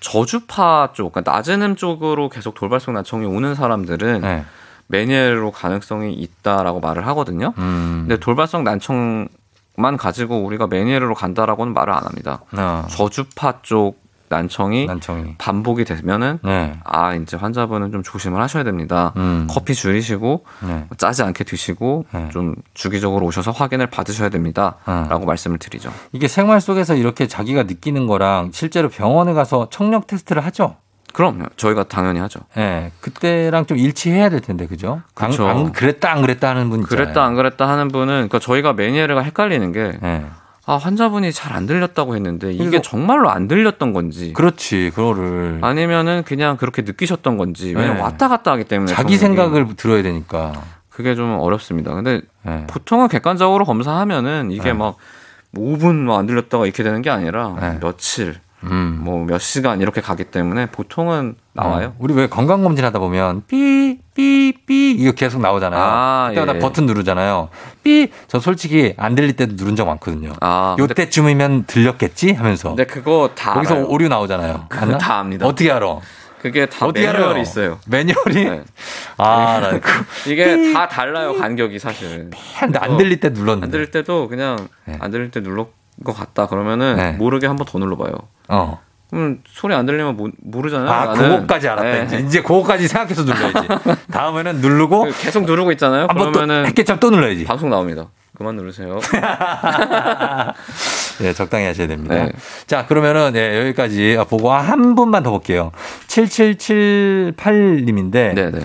저주파 쪽, 그러니까 낮은 음 쪽으로 계속 돌발성 난청이 오는 사람들은 네. 메니에르로 가능성이 있다라고 말을 하거든요. 음. 근데 돌발성 난청만 가지고 우리가 메니에르로 간다라고는 말을 안 합니다. 어, 저주파 쪽 난청이 난청이. 반복이 되면은 네. 아 이제 환자분은 좀 조심을 하셔야 됩니다. 음. 커피 줄이시고 네. 짜지 않게 드시고 네. 좀 주기적으로 오셔서 확인을 받으셔야 됩니다라고 말씀을 드리죠. 이게 생활 속에서 이렇게 자기가 느끼는 거랑 실제로 병원에 가서 청력 테스트를 하죠? 그럼요. 저희가 당연히 하죠. 예. 그때랑 좀 일치해야 될 텐데, 그죠? 안- 그쵸. 안, 그랬다, 안 그랬다 하는 분 있잖아요. 그랬다 안 그랬다 하는 분은 그러니까 저희가 매니에르가 헷갈리는 게 예. 아, 환자분이 잘 안 들렸다고 했는데 이게 그래서- 정말로 안 들렸던 건지 그렇지, 그거를. 아니면은 그냥 그렇게 느끼셨던 건지 왜냐면 네. 왔다 갔다 하기 때문에 자기. 생각을 들어야 되니까. 그게 좀 어렵습니다. 근데 예. 보통은 객관적으로 검사하면은 이게 네. 막 5분 안 들렸다가 이렇게 되는 게 아니라 네. 며칠, 음. 뭐몇 시간 이렇게 가기 때문에 보통은 나와요. 어, 우리 왜 건강 검진 하다 보면 삐, 삐, 삐 이거 계속 나오잖아요. 아, 그때마다 예. 버튼 누르잖아요. 삐, 저 솔직히 안 들릴 때도 누른 적 많거든요. 아, 요때쯤이면 들렸겠지 하면서. 근데 그거 다 거기서 알아요. 오류 나오잖아요. 그거? 다 압니다. 어떻게 알아? 그게 다 어떻게 매뉴얼이 알아요? 있어요. 매뉴얼이? 네. 아, 나 그, 이게 다 달라요 간격이 사실. 근데 안 들릴 때 눌렀는데. 안 들릴 때도 그냥 네. 안 들릴 때 눌러 것 같다 그러면은 네. 모르게 한 번 더 눌러봐요. 어. 그럼 소리 안 들리면 모, 모르잖아요. 아, 나는. 그거까지 알았다. 네. 이제. 이제 그거까지 생각해서 눌러야지. 다음에는 누르고 계속 누르고 있잖아요. 그러면은 햇개참 또 눌러야지. 방송 나옵니다. 그만 누르세요. 예, 적당히 하셔야 됩니다. 네. 자, 그러면은 예, 여기까지 보고 한 분만 더 볼게요. 7778님인데 네 네.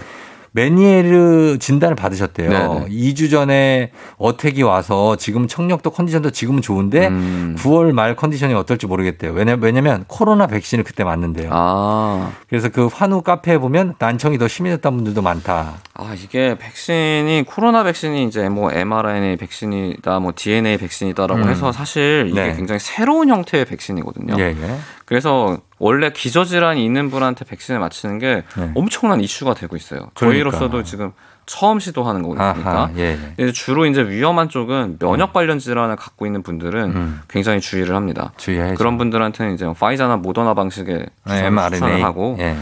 메니에르 진단을 받으셨대요. 네네. 2주 전에 어택이 와서 지금 청력도 컨디션도 지금은 좋은데 음. 9월 말 컨디션이 어떨지 모르겠대요. 왜냐, 왜냐면 코로나 백신을 그때 맞는데요. 아, 그래서 그 환우 카페에 보면 난청이 더 심해졌다는 분들도 많다. 아 이게 백신이 코로나 백신이 이제 뭐 mRNA 백신이다, 뭐 DNA 백신이다라고 음. 해서 사실 이게 네. 굉장히 새로운 형태의 백신이거든요. 예, 예. 그래서 원래 기저질환이 있는 분한테 백신을 맞히는 게 네. 엄청난 이슈가 되고 있어요. 그러니까. 저희로서도 지금 처음 시도하는 거니까. 예, 예. 주로 이제 위험한 쪽은 면역 관련 질환을 갖고 있는 분들은 음. 굉장히 주의를 합니다. 주의해야죠. 그런 분들한테는 이제 파이자나 모더나 방식의 네. 추천을 하고 예.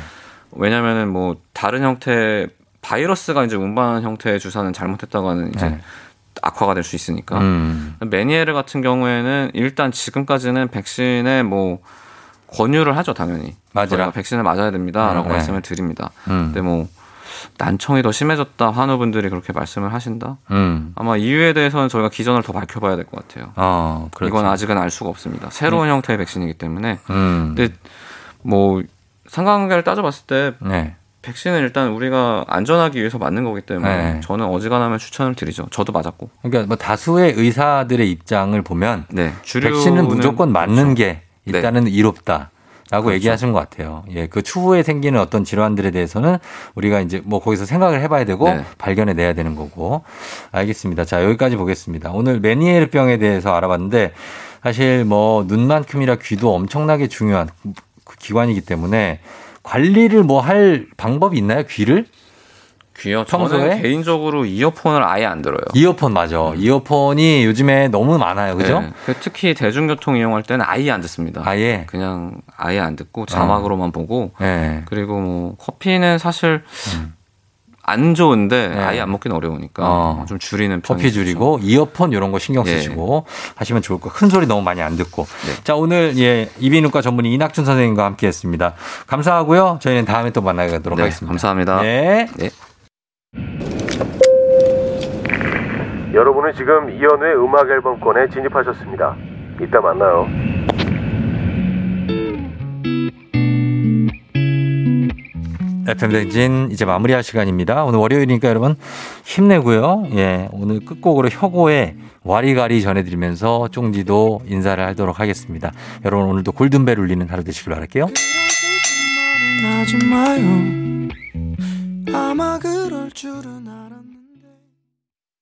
왜냐면은 뭐 다른 형태 바이러스가 이제 운반하는 형태의 주사는 잘못했다고 하는 이제 네. 악화가 될 수 있으니까. 음. 메니에르 같은 경우에는 일단 지금까지는 백신에 뭐 권유를 하죠 당연히. 맞으라. 백신을 맞아야 됩니다라고 음, 네. 말씀을 드립니다. 음. 근데 뭐 난청이 더 심해졌다 환우분들이 그렇게 말씀을 하신다. 음. 아마 이유에 대해서는 저희가 기전을 더 밝혀봐야 될 것 같아요. 어, 그렇죠. 이건 아직은 알 수가 없습니다. 새로운 형태의 백신이기 때문에. 음. 근데 뭐 상관관계를 따져봤을 때 네. 백신은 일단 우리가 안전하기 위해서 맞는 거기 때문에 네. 저는 어지간하면 추천을 드리죠. 저도 맞았고. 그러니까 뭐 다수의 의사들의 입장을 보면 네. 주류는 백신은 무조건 맞는 그렇죠. 게 네. 일단은 이롭다. 라고 그렇죠. 얘기하신 것 같아요. 예, 그 추후에 생기는 어떤 질환들에 대해서는 우리가 이제 뭐 거기서 생각을 해봐야 되고 네. 발견해 내야 되는 거고. 알겠습니다. 자, 여기까지 보겠습니다. 오늘 메니에르 병에 대해서 알아봤는데 사실 뭐 눈만큼이나 귀도 엄청나게 중요한 그 기관이기 때문에 관리를 뭐 할 방법이 있나요? 귀를? 귀요. 평소에? 저는 개인적으로 이어폰을 아예 안 들어요. 이어폰 맞아. 이어폰이 요즘에 너무 많아요. 그죠? 네. 그 특히 대중교통 이용할 때는 아예 안 듣습니다. 아예. 그냥 아예 안 듣고 자막으로만 보고 네. 그리고 뭐 커피는 사실 안 좋은데 네. 아예 안 먹기는 어려우니까 어. 좀 줄이는 편이 커피 줄이고 이어폰 이런 거 신경 예. 쓰시고 하시면 좋을 거. 큰 소리 너무 많이 안 듣고. 네. 자 오늘 예 이비인후과 전문의 이낙준 선생님과 함께했습니다. 감사하고요. 저희는 다음에 또 만나도록 네, 하겠습니다. 감사합니다. 네. 여러분은 지금 이현우의 음악 앨범권에 진입하셨습니다. 이따 만나요. FM 댕진 이제 마무리할 시간입니다. 오늘 월요일이니까 여러분 힘내고요. 예, 오늘 끝곡으로 혁오의 와리가리 전해드리면서 쫑지도 인사를 하도록 하겠습니다. 여러분 오늘도 골든벨 울리는 하루 되시길 바랄게요. 하지 마요 아마 그럴 줄은 알았는데